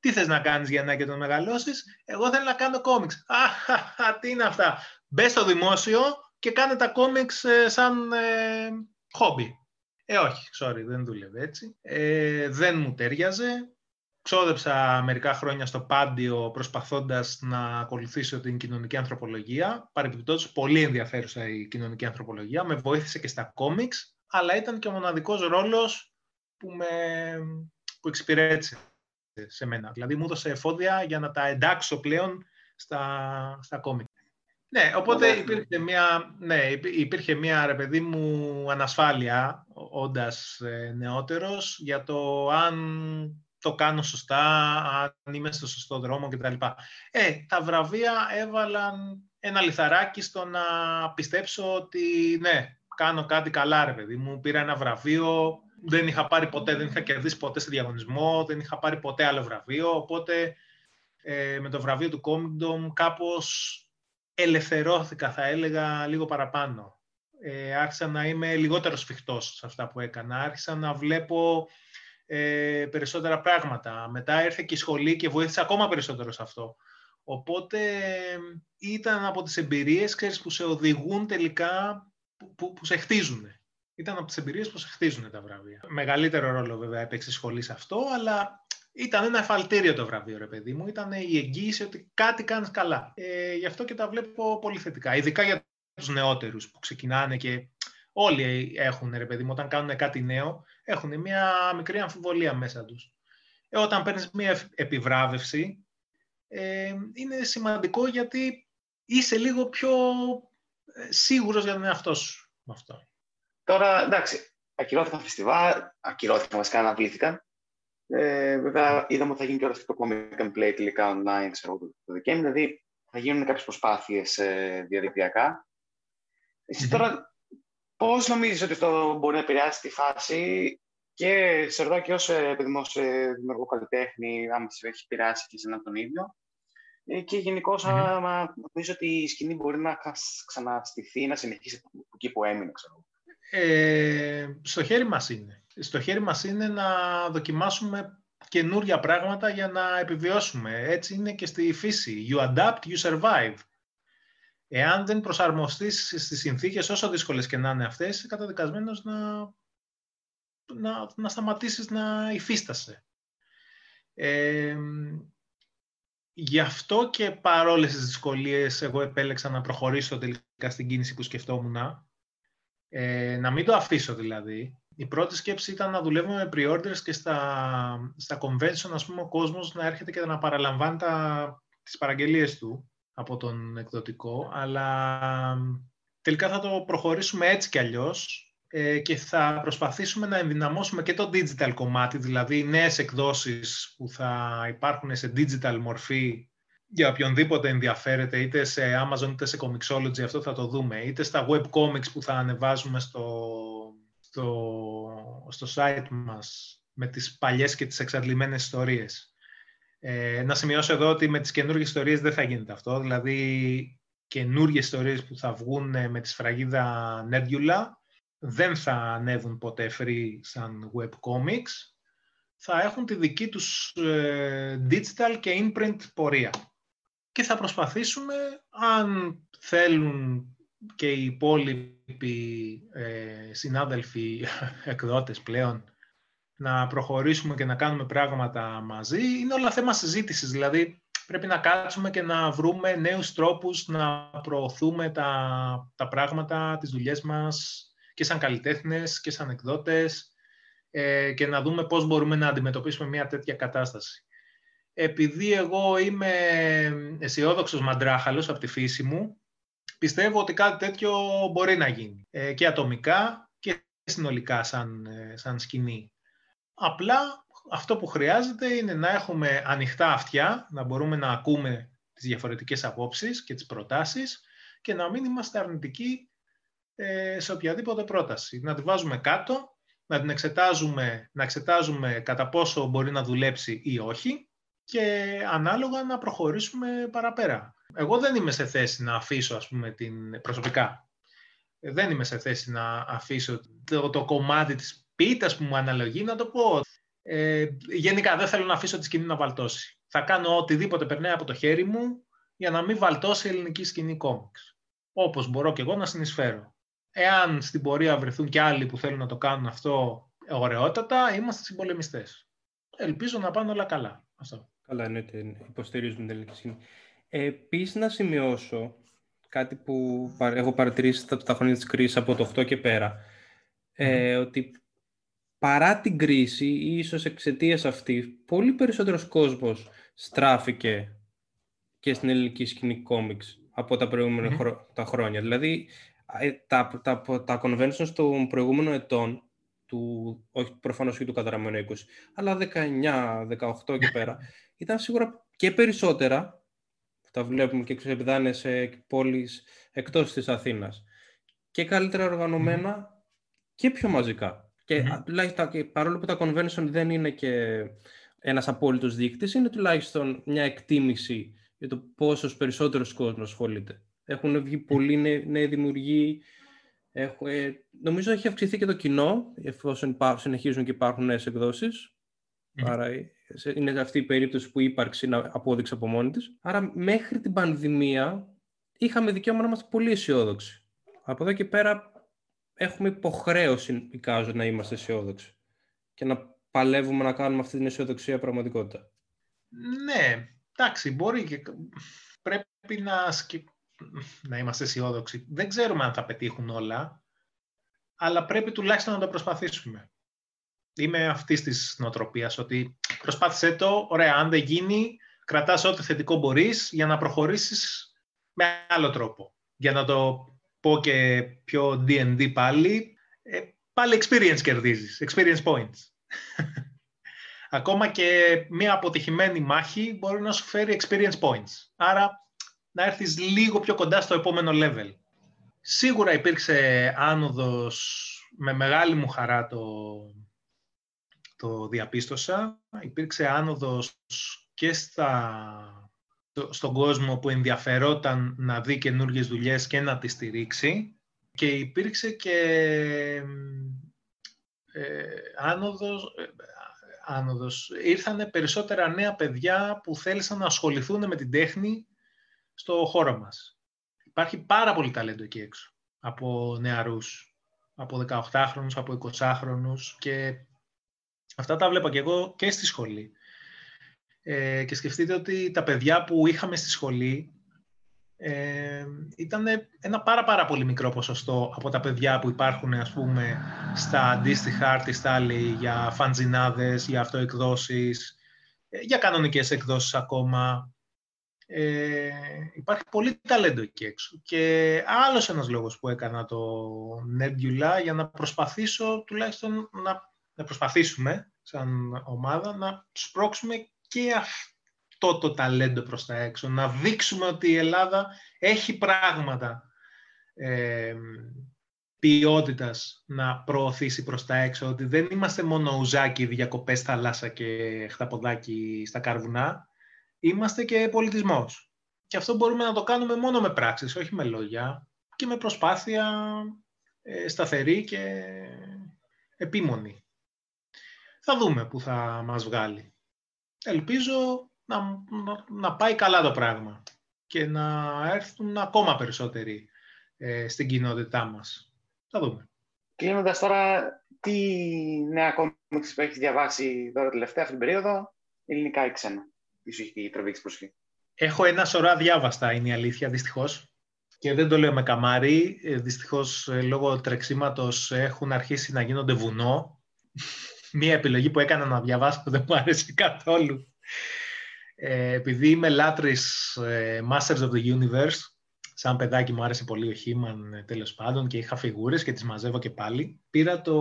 Τι θες να κάνεις για να και τον μεγαλώσεις, εγώ θέλω να κάνω κόμιξ. Α, τι είναι αυτά. Μπε στο δημόσιο και κάνε τα κόμιξ ε, σαν ε, χόμπι. Ε, όχι, sorry, δεν δούλευε έτσι. Ε, δεν μου τέριαζε. Ξόδεψα μερικά χρόνια στο Πάντιο προσπαθώντας να ακολουθήσω την κοινωνική ανθρωπολογία. Παρεμπιπτόντως, πολύ ενδιαφέρουσα η κοινωνική ανθρωπολογία. Με βοήθησε και στα κόμιξ, αλλά ήταν και ο μοναδικός ρόλος που, με, που εξυπηρέτησε σε μένα. Δηλαδή μου έδωσε εφόδια για να τα εντάξω πλέον στα, στα κόμιξ. Ναι, οπότε υπήρχε μια, ναι, υπήρχε μια, ρε παιδί μου, ανασφάλεια, όντας ε, νεότερος, για το αν το κάνω σωστά, αν είμαι στο σωστό δρόμο κτλ. Ε, τα βραβεία έβαλαν ένα λιθαράκι στο να πιστέψω ότι ναι, κάνω κάτι καλά ρε παιδί μου. Πήρα ένα βραβείο, δεν είχα πάρει ποτέ, δεν είχα κερδίσει ποτέ σε διαγωνισμό, δεν είχα πάρει ποτέ άλλο βραβείο, οπότε ε, με το βραβείο του Comicdom κάπως ελευθερώθηκα, θα έλεγα, λίγο παραπάνω. Ε, άρχισα να είμαι λιγότερος σφιχτός σε αυτά που έκανα. Άρχισα να βλέπω ε, περισσότερα πράγματα. Μετά ήρθε και η σχολή και βοήθησε ακόμα περισσότερο σε αυτό. Οπότε ήταν από τις εμπειρίες ξέρεις, που σε οδηγούν τελικά, που, που, σε χτίζουν. Ήταν από τις εμπειρίες που σε χτίζουν τα βραβεία. Μεγαλύτερο ρόλο βέβαια έπαιξε η σχολή σε αυτό, αλλά ήταν ένα εφαλτήριο το βραβείο, ρε παιδί μου. Ήταν η εγγύηση ότι κάτι κάνεις καλά. Ε, γι' αυτό και τα βλέπω πολύ θετικά. Ειδικά για τους νεότερους που ξεκινάνε και όλοι έχουν, ρε παιδί μου, όταν κάνουν κάτι νέο, έχουν μια μικρή αμφιβολία μέσα τους. Ε, όταν παίρνεις μια επιβράβευση, ε, είναι σημαντικό γιατί είσαι λίγο πιο ε, σίγουρος για τον εαυτό σου με αυτό. Τώρα, εντάξει, ακυρώθηκαν φεστιβάλ, ακυρώθηκαν βασικά, αναβλήθηκαν. Ε, βέβαια, είδαμε ότι θα γίνει και το Comic and Play τελικά online ξέρω, το Δεκέμβρη, δηλαδή θα γίνουν κάποιες προσπάθειες ε, διαδικτυακά. Εσύ τώρα πώς νομίζεις ότι αυτό μπορεί να επηρεάσει τη φάση; Και σε ρωτάω και ως ε, δημιουργό καλλιτέχνη, άμα σε έχει επηρεάσει και σε τον ίδιο. Ε, και γενικώ, mm-hmm. άμα νομίζω ότι η σκηνή μπορεί να ξαναστηθεί, να συνεχίσει από εκεί που έμεινε, ξέρω. Ε, στο χέρι μας είναι. Στο χέρι μας είναι να δοκιμάσουμε καινούρια πράγματα για να επιβιώσουμε. Έτσι είναι και στη φύση. You adapt, you survive. Εάν δεν προσαρμοστείς στις συνθήκες, όσο δύσκολες και να είναι αυτές, είσαι καταδικασμένος να, να, να σταματήσεις να υφίστασαι. Ε, γι' αυτό και παρόλες τις δυσκολίες, εγώ επέλεξα να προχωρήσω τελικά στην κίνηση που σκεφτόμουν. Ε, να μην το αφήσω δηλαδή. Η πρώτη σκέψη ήταν να δουλεύουμε με pre-orders και στα, στα convention, ας πούμε, ο κόσμος να έρχεται και να παραλαμβάνει τα, τις παραγγελίες του από τον εκδοτικό, αλλά τελικά θα το προχωρήσουμε έτσι κι αλλιώς ε, και θα προσπαθήσουμε να ενδυναμώσουμε και το digital κομμάτι, δηλαδή νέες εκδόσεις που θα υπάρχουν σε digital μορφή για οποιονδήποτε ενδιαφέρεται, είτε σε Amazon είτε σε Comixology, αυτό θα το δούμε, είτε στα web comics που θα ανεβάζουμε στο, στο, στο site μας με τις παλιές και τις εξαντλημένες ιστορίες. Ε, να σημειώσω εδώ ότι με τις καινούργιες ιστορίες δεν θα γίνεται αυτό. Δηλαδή, καινούργιες ιστορίες που θα βγουν ε, με τη σφραγίδα Nebula δεν θα ανέβουν ποτέ free σαν web comics. Θα έχουν τη δική τους ε, digital και imprint πορεία. Και θα προσπαθήσουμε, αν θέλουν και οι υπόλοιποι ε, συνάδελφοι εκδότες πλέον να προχωρήσουμε και να κάνουμε πράγματα μαζί, είναι όλα θέμα συζήτησης. Δηλαδή, πρέπει να κάτσουμε και να βρούμε νέους τρόπους να προωθούμε τα, τα πράγματα, τις δουλειές μας και σαν καλλιτέχνες και σαν εκδότες ε, και να δούμε πώς μπορούμε να αντιμετωπίσουμε μια τέτοια κατάσταση. Επειδή εγώ είμαι αισιόδοξος μαντράχαλος από τη φύση μου, πιστεύω ότι κάτι τέτοιο μπορεί να γίνει ε, και ατομικά και συνολικά σαν, ε, σαν σκηνή. Απλά αυτό που χρειάζεται είναι να έχουμε ανοιχτά αυτιά, να μπορούμε να ακούμε τις διαφορετικές απόψεις και τις προτάσεις και να μην είμαστε αρνητικοί ε, σε οποιαδήποτε πρόταση. Να τη βάζουμε κάτω, να την εξετάζουμε, να εξετάζουμε κατά πόσο μπορεί να δουλέψει ή όχι και ανάλογα να προχωρήσουμε παραπέρα. Εγώ δεν είμαι σε θέση να αφήσω, ας πούμε, την προσωπικά. Δεν είμαι σε θέση να αφήσω το, το κομμάτι της πίτας που μου αναλογεί, να το πω. Ε, γενικά δεν θέλω να αφήσω τη σκηνή να βαλτώσει. Θα κάνω οτιδήποτε περνάει από το χέρι μου για να μην βαλτώσει η ελληνική σκηνή κόμιξ. Όπως μπορώ και εγώ να συνεισφέρω. Εάν στην πορεία βρεθούν και άλλοι που θέλουν να το κάνουν αυτό ωραιότατα, είμαστε συμπολεμιστές. Ελπίζω να πάνε όλα καλά. Αυτό. Καλά, εννοείται. Υποστηρίζουμε την ελληνική σκηνή. Ε, Επίση, να σημειώσω κάτι που έχω παρατηρήσει τα, τα χρόνια της κρίσης από το 8 και πέρα. Ε, ότι παρά την κρίση ή ίσως εξαιτίας αυτή, πολύ περισσότερος κόσμος στράφηκε και στην ελληνική σκηνή κόμιξ από τα προηγούμενα τα χρόνια. Δηλαδή, ε, τα, τα, τα conventions των προηγούμενων ετών, του, όχι προφανώς και του καταραμένου 20, αλλά 19, 18 και πέρα, ήταν σίγουρα και περισσότερα, τα βλέπουμε και ξεπηδάνε σε πόλεις εκτός της Αθήνας, και καλύτερα οργανωμένα και πιο μαζικά. Και τουλάχιστον παρόλο που τα convention δεν είναι και ένας απόλυτος δείκτης, είναι τουλάχιστον μια εκτίμηση για το πόσος περισσότερος κόσμος ασχολείται. Έχουν βγει πολλοί νέοι, νέοι δημιουργοί. Έχω, ε, νομίζω έχει αυξηθεί και το κοινό, εφόσον συνεχίζουν και υπάρχουν νέες εκδόσεις. Άρα ε, είναι αυτή η περίπτωση που η ύπαρξη να απόδειξε από μόνη της. Άρα μέχρι την πανδημία είχαμε δικαίωμα να είμαστε πολύ αισιόδοξοι. Από εδώ και πέρα έχουμε υποχρέωση, εικάζω, να είμαστε αισιόδοξοι και να παλεύουμε να κάνουμε αυτή την αισιοδοξία πραγματικότητα. Ναι, εντάξει, μπορεί και πρέπει να, να είμαστε αισιόδοξοι. Δεν ξέρουμε αν θα πετύχουν όλα, αλλά πρέπει τουλάχιστον να το προσπαθήσουμε. Είμαι αυτής της νοοτροπίας ότι προσπάθησε το, ωραία, αν δεν γίνει, κρατάς ό,τι θετικό μπορείς για να προχωρήσεις με άλλο τρόπο. Για να το πω και πιο D&D πάλι, ε, πάλι experience κερδίζεις, experience points. Ακόμα και μια αποτυχημένη μάχη μπορεί να σου φέρει experience points. Άρα να έρθεις λίγο πιο κοντά στο επόμενο level. Σίγουρα υπήρξε άνοδος, με μεγάλη μου χαρά το, το διαπίστωσα. Υπήρξε άνοδος και στα στον κόσμο που ενδιαφερόταν να δει καινούργιες δουλειές και να τις στηρίξει και υπήρξε και ε, άνοδος, ε, άνοδος. Ήρθανε περισσότερα νέα παιδιά που θέλησαν να ασχοληθούν με την τέχνη στο χώρο μας. Υπάρχει πάρα πολύ ταλέντο εκεί έξω από νεαρούς, από 18χρονους, από 20χρονους και αυτά τα βλέπα και εγώ και στη σχολή. Ε, και σκεφτείτε ότι τα παιδιά που είχαμε στη σχολή ε, ήταν ένα πάρα πάρα πολύ μικρό ποσοστό από τα παιδιά που υπάρχουν ας πούμε στα αντίστοιχα artist για φαντζινάδες, για αυτοεκδόσεις, ε, για κανονικές εκδόσεις ακόμα. Ε, υπάρχει πολύ ταλέντο εκεί έξω. Και άλλος ένας λόγος που έκανα το Nebula για να προσπαθήσω τουλάχιστον να, να προσπαθήσουμε σαν ομάδα να σπρώξουμε και αυτό το ταλέντο προς τα έξω. Να δείξουμε ότι η Ελλάδα έχει πράγματα ε, ποιότητας να προωθήσει προς τα έξω. Ότι δεν είμαστε μόνο ουζάκι, διακοπές θάλασσα και χταποδάκι στα καρβουνά. Είμαστε και πολιτισμός. Και αυτό μπορούμε να το κάνουμε μόνο με πράξεις, όχι με λόγια. Και με προσπάθεια ε, σταθερή και επίμονη. Θα δούμε που θα μας βγάλει ελπίζω να, να, πάει καλά το πράγμα και να έρθουν ακόμα περισσότεροι ε, στην κοινότητά μας. Θα δούμε. Κλείνοντας τώρα, τι νέα κόμιξ που έχεις διαβάσει τώρα τελευταία αυτή την περίοδο, ελληνικά ή ξένα, τι σου έχει τραβήξει προσοχή; Έχω ένα σωρά διάβαστα, είναι η αλήθεια, δυστυχώς. Και δεν το λέω με καμάρι. Ε, δυστυχώς, ε, λόγω τρεξίματος έχουν αρχίσει να γίνονται βουνό. Μία επιλογή που έκανα να διαβάσω που δεν μου άρεσε καθόλου. Ε, επειδή είμαι λάτρης ε, Masters of the Universe, σαν παιδάκι μου άρεσε πολύ ο Χίμαν ε, τέλος πάντων και είχα φιγούρες και τις μαζεύω και πάλι. Πήρα το,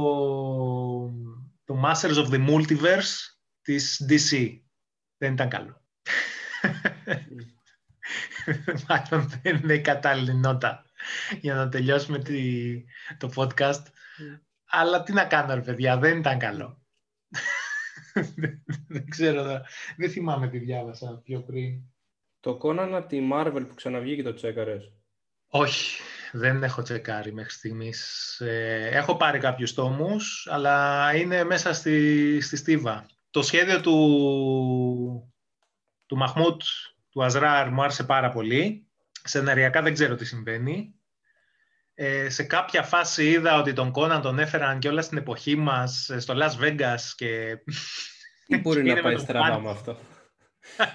το Masters of the Multiverse της DC. Δεν ήταν καλό. Μάλλον δεν είναι η κατάλληλη νότα για να τελειώσουμε τη, το podcast. Αλλά τι να κάνω, ρε παιδιά, δεν ήταν καλό. δεν ξέρω, δεν θυμάμαι τι διάβασα πιο πριν. Το Conan από τη Marvel που ξαναβγήκε το τσέκαρες. Όχι, δεν έχω τσεκάρει μέχρι στιγμής. Ε, έχω πάρει κάποιους τόμους, αλλά είναι μέσα στη, στη στίβα. Το σχέδιο του, του Μαχμούτ, του Αζράρ, μου άρεσε πάρα πολύ. Σεναριακά δεν ξέρω τι συμβαίνει. Ε, σε κάποια φάση είδα ότι τον Κόναν τον έφεραν και όλα στην εποχή μας ε, στο Las Vegas και... Τι μπορεί να πάει στραβά με αυτό.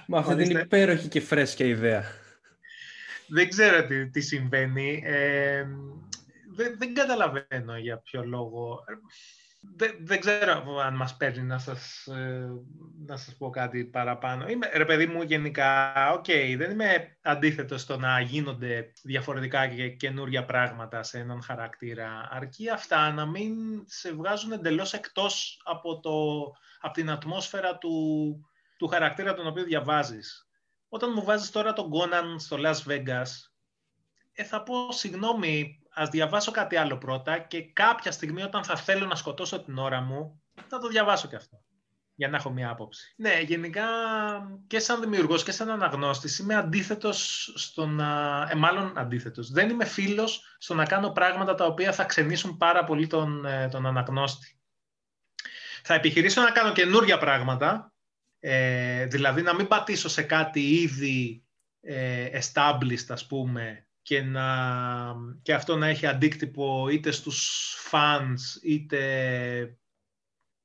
με αυτή την υπέροχη και φρέσκια ιδέα. Δεν ξέρω τι, τι συμβαίνει. Ε, δεν, δεν καταλαβαίνω για ποιο λόγο. Δεν, δεν ξέρω αν μας παίρνει να σας, ε, να σας πω κάτι παραπάνω. Είμαι, ρε παιδί μου, γενικά, OK, okay, δεν είμαι αντίθετος στο να γίνονται διαφορετικά και καινούρια πράγματα σε έναν χαρακτήρα. Αρκεί αυτά να μην σε βγάζουν εντελώς εκτός από, το, από την ατμόσφαιρα του, του χαρακτήρα τον οποίο διαβάζεις. Όταν μου βάζεις τώρα τον Conan στο Las Vegas, ε, θα πω συγγνώμη, ας διαβάσω κάτι άλλο πρώτα και κάποια στιγμή όταν θα θέλω να σκοτώσω την ώρα μου, θα το διαβάσω και αυτό για να έχω μια άποψη. Ναι, γενικά και σαν δημιουργός και σαν αναγνώστης είμαι αντίθετος στο να. Ε, μάλλον αντίθετος. Δεν είμαι φίλος στο να κάνω πράγματα τα οποία θα ξενήσουν πάρα πολύ τον, ε, τον αναγνώστη. Θα επιχειρήσω να κάνω καινούργια πράγματα, ε, δηλαδή να μην πατήσω σε κάτι ήδη ε, established, ας πούμε, και, να, και αυτό να έχει αντίκτυπο είτε στους fans, είτε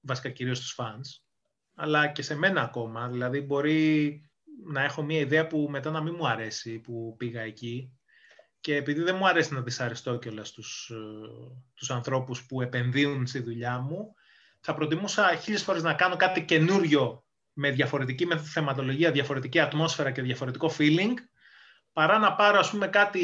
βασικά κυρίως στους fans, αλλά και σε μένα ακόμα. Δηλαδή μπορεί να έχω μια ιδέα που μετά να μην μου αρέσει που πήγα εκεί και επειδή δεν μου αρέσει να δυσαρεστώ κιόλας στους, τους ανθρώπους που επενδύουν στη δουλειά μου, θα προτιμούσα χίλιες φορές να κάνω κάτι καινούριο με διαφορετική με θεματολογία, διαφορετική ατμόσφαιρα και διαφορετικό feeling, παρά να πάρω ας πούμε κάτι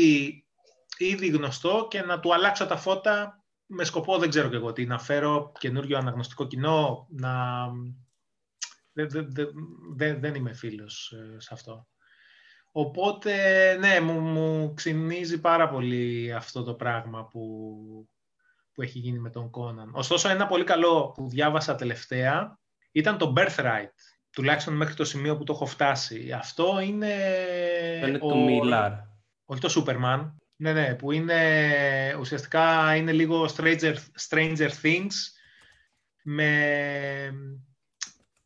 ήδη γνωστό και να του αλλάξω τα φώτα με σκοπό δεν ξέρω και εγώ τι, να φέρω καινούριο αναγνωστικό κοινό, να... Δεν, δεν, δεν, δεν είμαι φίλος ε, σε αυτό. Οπότε, ναι, μου, μου ξυνίζει πάρα πολύ αυτό το πράγμα που, που έχει γίνει με τον Κόναν. Ωστόσο, ένα πολύ καλό που διάβασα τελευταία ήταν το Birthright τουλάχιστον μέχρι το σημείο που το έχω φτάσει. Αυτό είναι... Είναι το Μιλάρ. Όχι το Superman. Ναι, ναι, που είναι ουσιαστικά είναι λίγο Stranger, Stranger Things με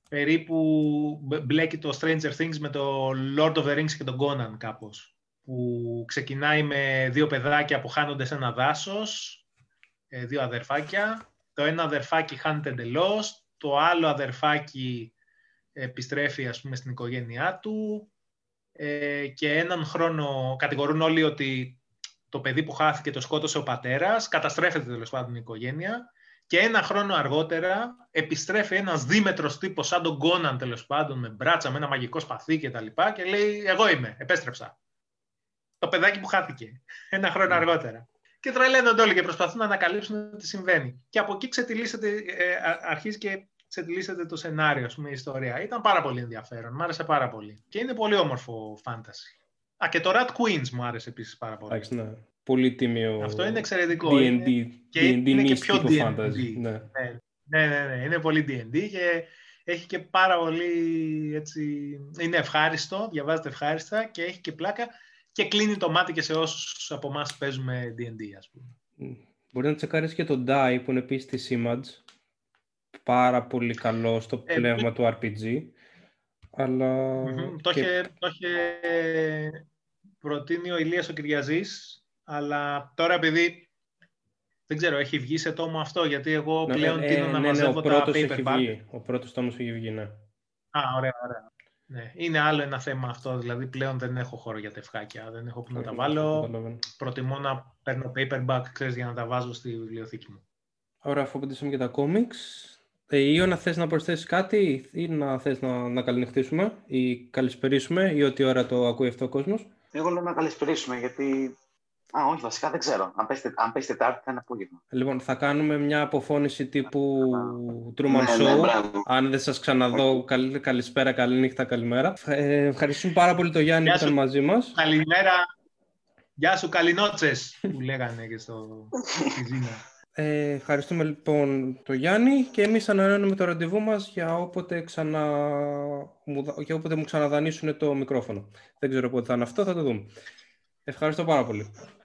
περίπου μπλέκει το Stranger Things με το Lord of the Rings και τον Conan κάπως που ξεκινάει με δύο παιδάκια που χάνονται σε ένα δάσος, ε, δύο αδερφάκια. Το ένα αδερφάκι χάνεται εντελώς, το άλλο αδερφάκι επιστρέφει ας πούμε στην οικογένειά του ε, και έναν χρόνο κατηγορούν όλοι ότι το παιδί που χάθηκε το σκότωσε ο πατέρας, καταστρέφεται τέλος πάντων η οικογένεια και ένα χρόνο αργότερα επιστρέφει ένας δίμετρος τύπος σαν τον Κόναν τέλος πάντων με μπράτσα, με ένα μαγικό σπαθί και τα λοιπά και λέει εγώ είμαι, επέστρεψα. Το παιδάκι που χάθηκε ένα χρόνο ναι. αργότερα. Και τρελαίνονται όλοι και προσπαθούν να ανακαλύψουν τι συμβαίνει. Και από εκεί ξετυλίσσεται, ε, αρχίζει και ξετυλίσσεται το σενάριο, ας πούμε, η ιστορία. Ήταν πάρα πολύ ενδιαφέρον, μου άρεσε πάρα πολύ. Και είναι πολύ όμορφο φάνταση. Α, και το Rat Queens μου άρεσε επίσης πάρα πολύ. ναι. Πολύ τίμιο. Αυτό είναι εξαιρετικό. D&D, είναι... και D&D είναι και πιο D&D. Ναι. Ναι. ναι. ναι, ναι, είναι πολύ D&D και έχει και πάρα πολύ, έτσι, είναι ευχάριστο, διαβάζεται ευχάριστα και έχει και πλάκα και κλείνει το μάτι και σε όσους από εμάς παίζουμε D&D, ας πούμε. Μπορεί να τσεκάρεις και το DIE που είναι επίσης της Image πάρα πολύ καλό στο ε, πνεύμα του RPG. Αλλά... Το, είχε, το είχε προτείνει ο Ηλίας ο Κυριαζής αλλά τώρα επειδή δεν ξέρω, έχει βγει σε τόμο αυτό, γιατί εγώ Ναι, πλέον ε, τίνω ναι, να ναι, μαζεύω ο τα πρώτος έχει paperback. βγει. Ο πρώτος τόμος έχει βγει, ναι. Α, ωραία, ωραία. Ναι. Είναι άλλο ένα θέμα αυτό, δηλαδή πλέον δεν έχω χώρο για τεφχάκια, δεν έχω που να τα Όχι, βάλω. καταλαβαίνω. Προτιμώ να παίρνω paperback, ξέρεις, για να τα βάζω στη βιβλιοθήκη μου. Ωραία, αφού απαντήσαμε και τα comics. Ε, Ιωνα, θες να προσθέσεις κάτι ή να θες να, να καληνυχτήσουμε ή καλησπερίσουμε ή ό,τι ώρα το ακούει αυτό ο κόσμος; Εγώ λέω να καλησπερίσουμε γιατί. Α, όχι, βασικά δεν ξέρω. Αν πέσει, αν πέσει Τετάρτη θα είναι απόγευμα. Λοιπόν, θα κάνουμε μια αποφώνηση τύπου Truman Ναι, Show. ναι, μπράβο. Αν δεν σας ξαναδώ, καλή, καλησπέρα, καληνύχτα, καλημέρα. Ε, ευχαριστούμε πάρα πολύ τον Γιάννη Γεια που ήταν σου. μαζί μας. Καλημέρα. Γεια σου, καληνότσες, που λέγανε και στο στη Ζήνα. Ε, ευχαριστούμε λοιπόν τον Γιάννη και εμείς ανανεώνουμε το ραντεβού μας για όποτε, ξανα... μου, δα- για όποτε μου ξαναδανείσουν το μικρόφωνο. Δεν ξέρω πότε θα είναι αυτό, θα το δούμε. Ευχαριστώ πάρα πολύ.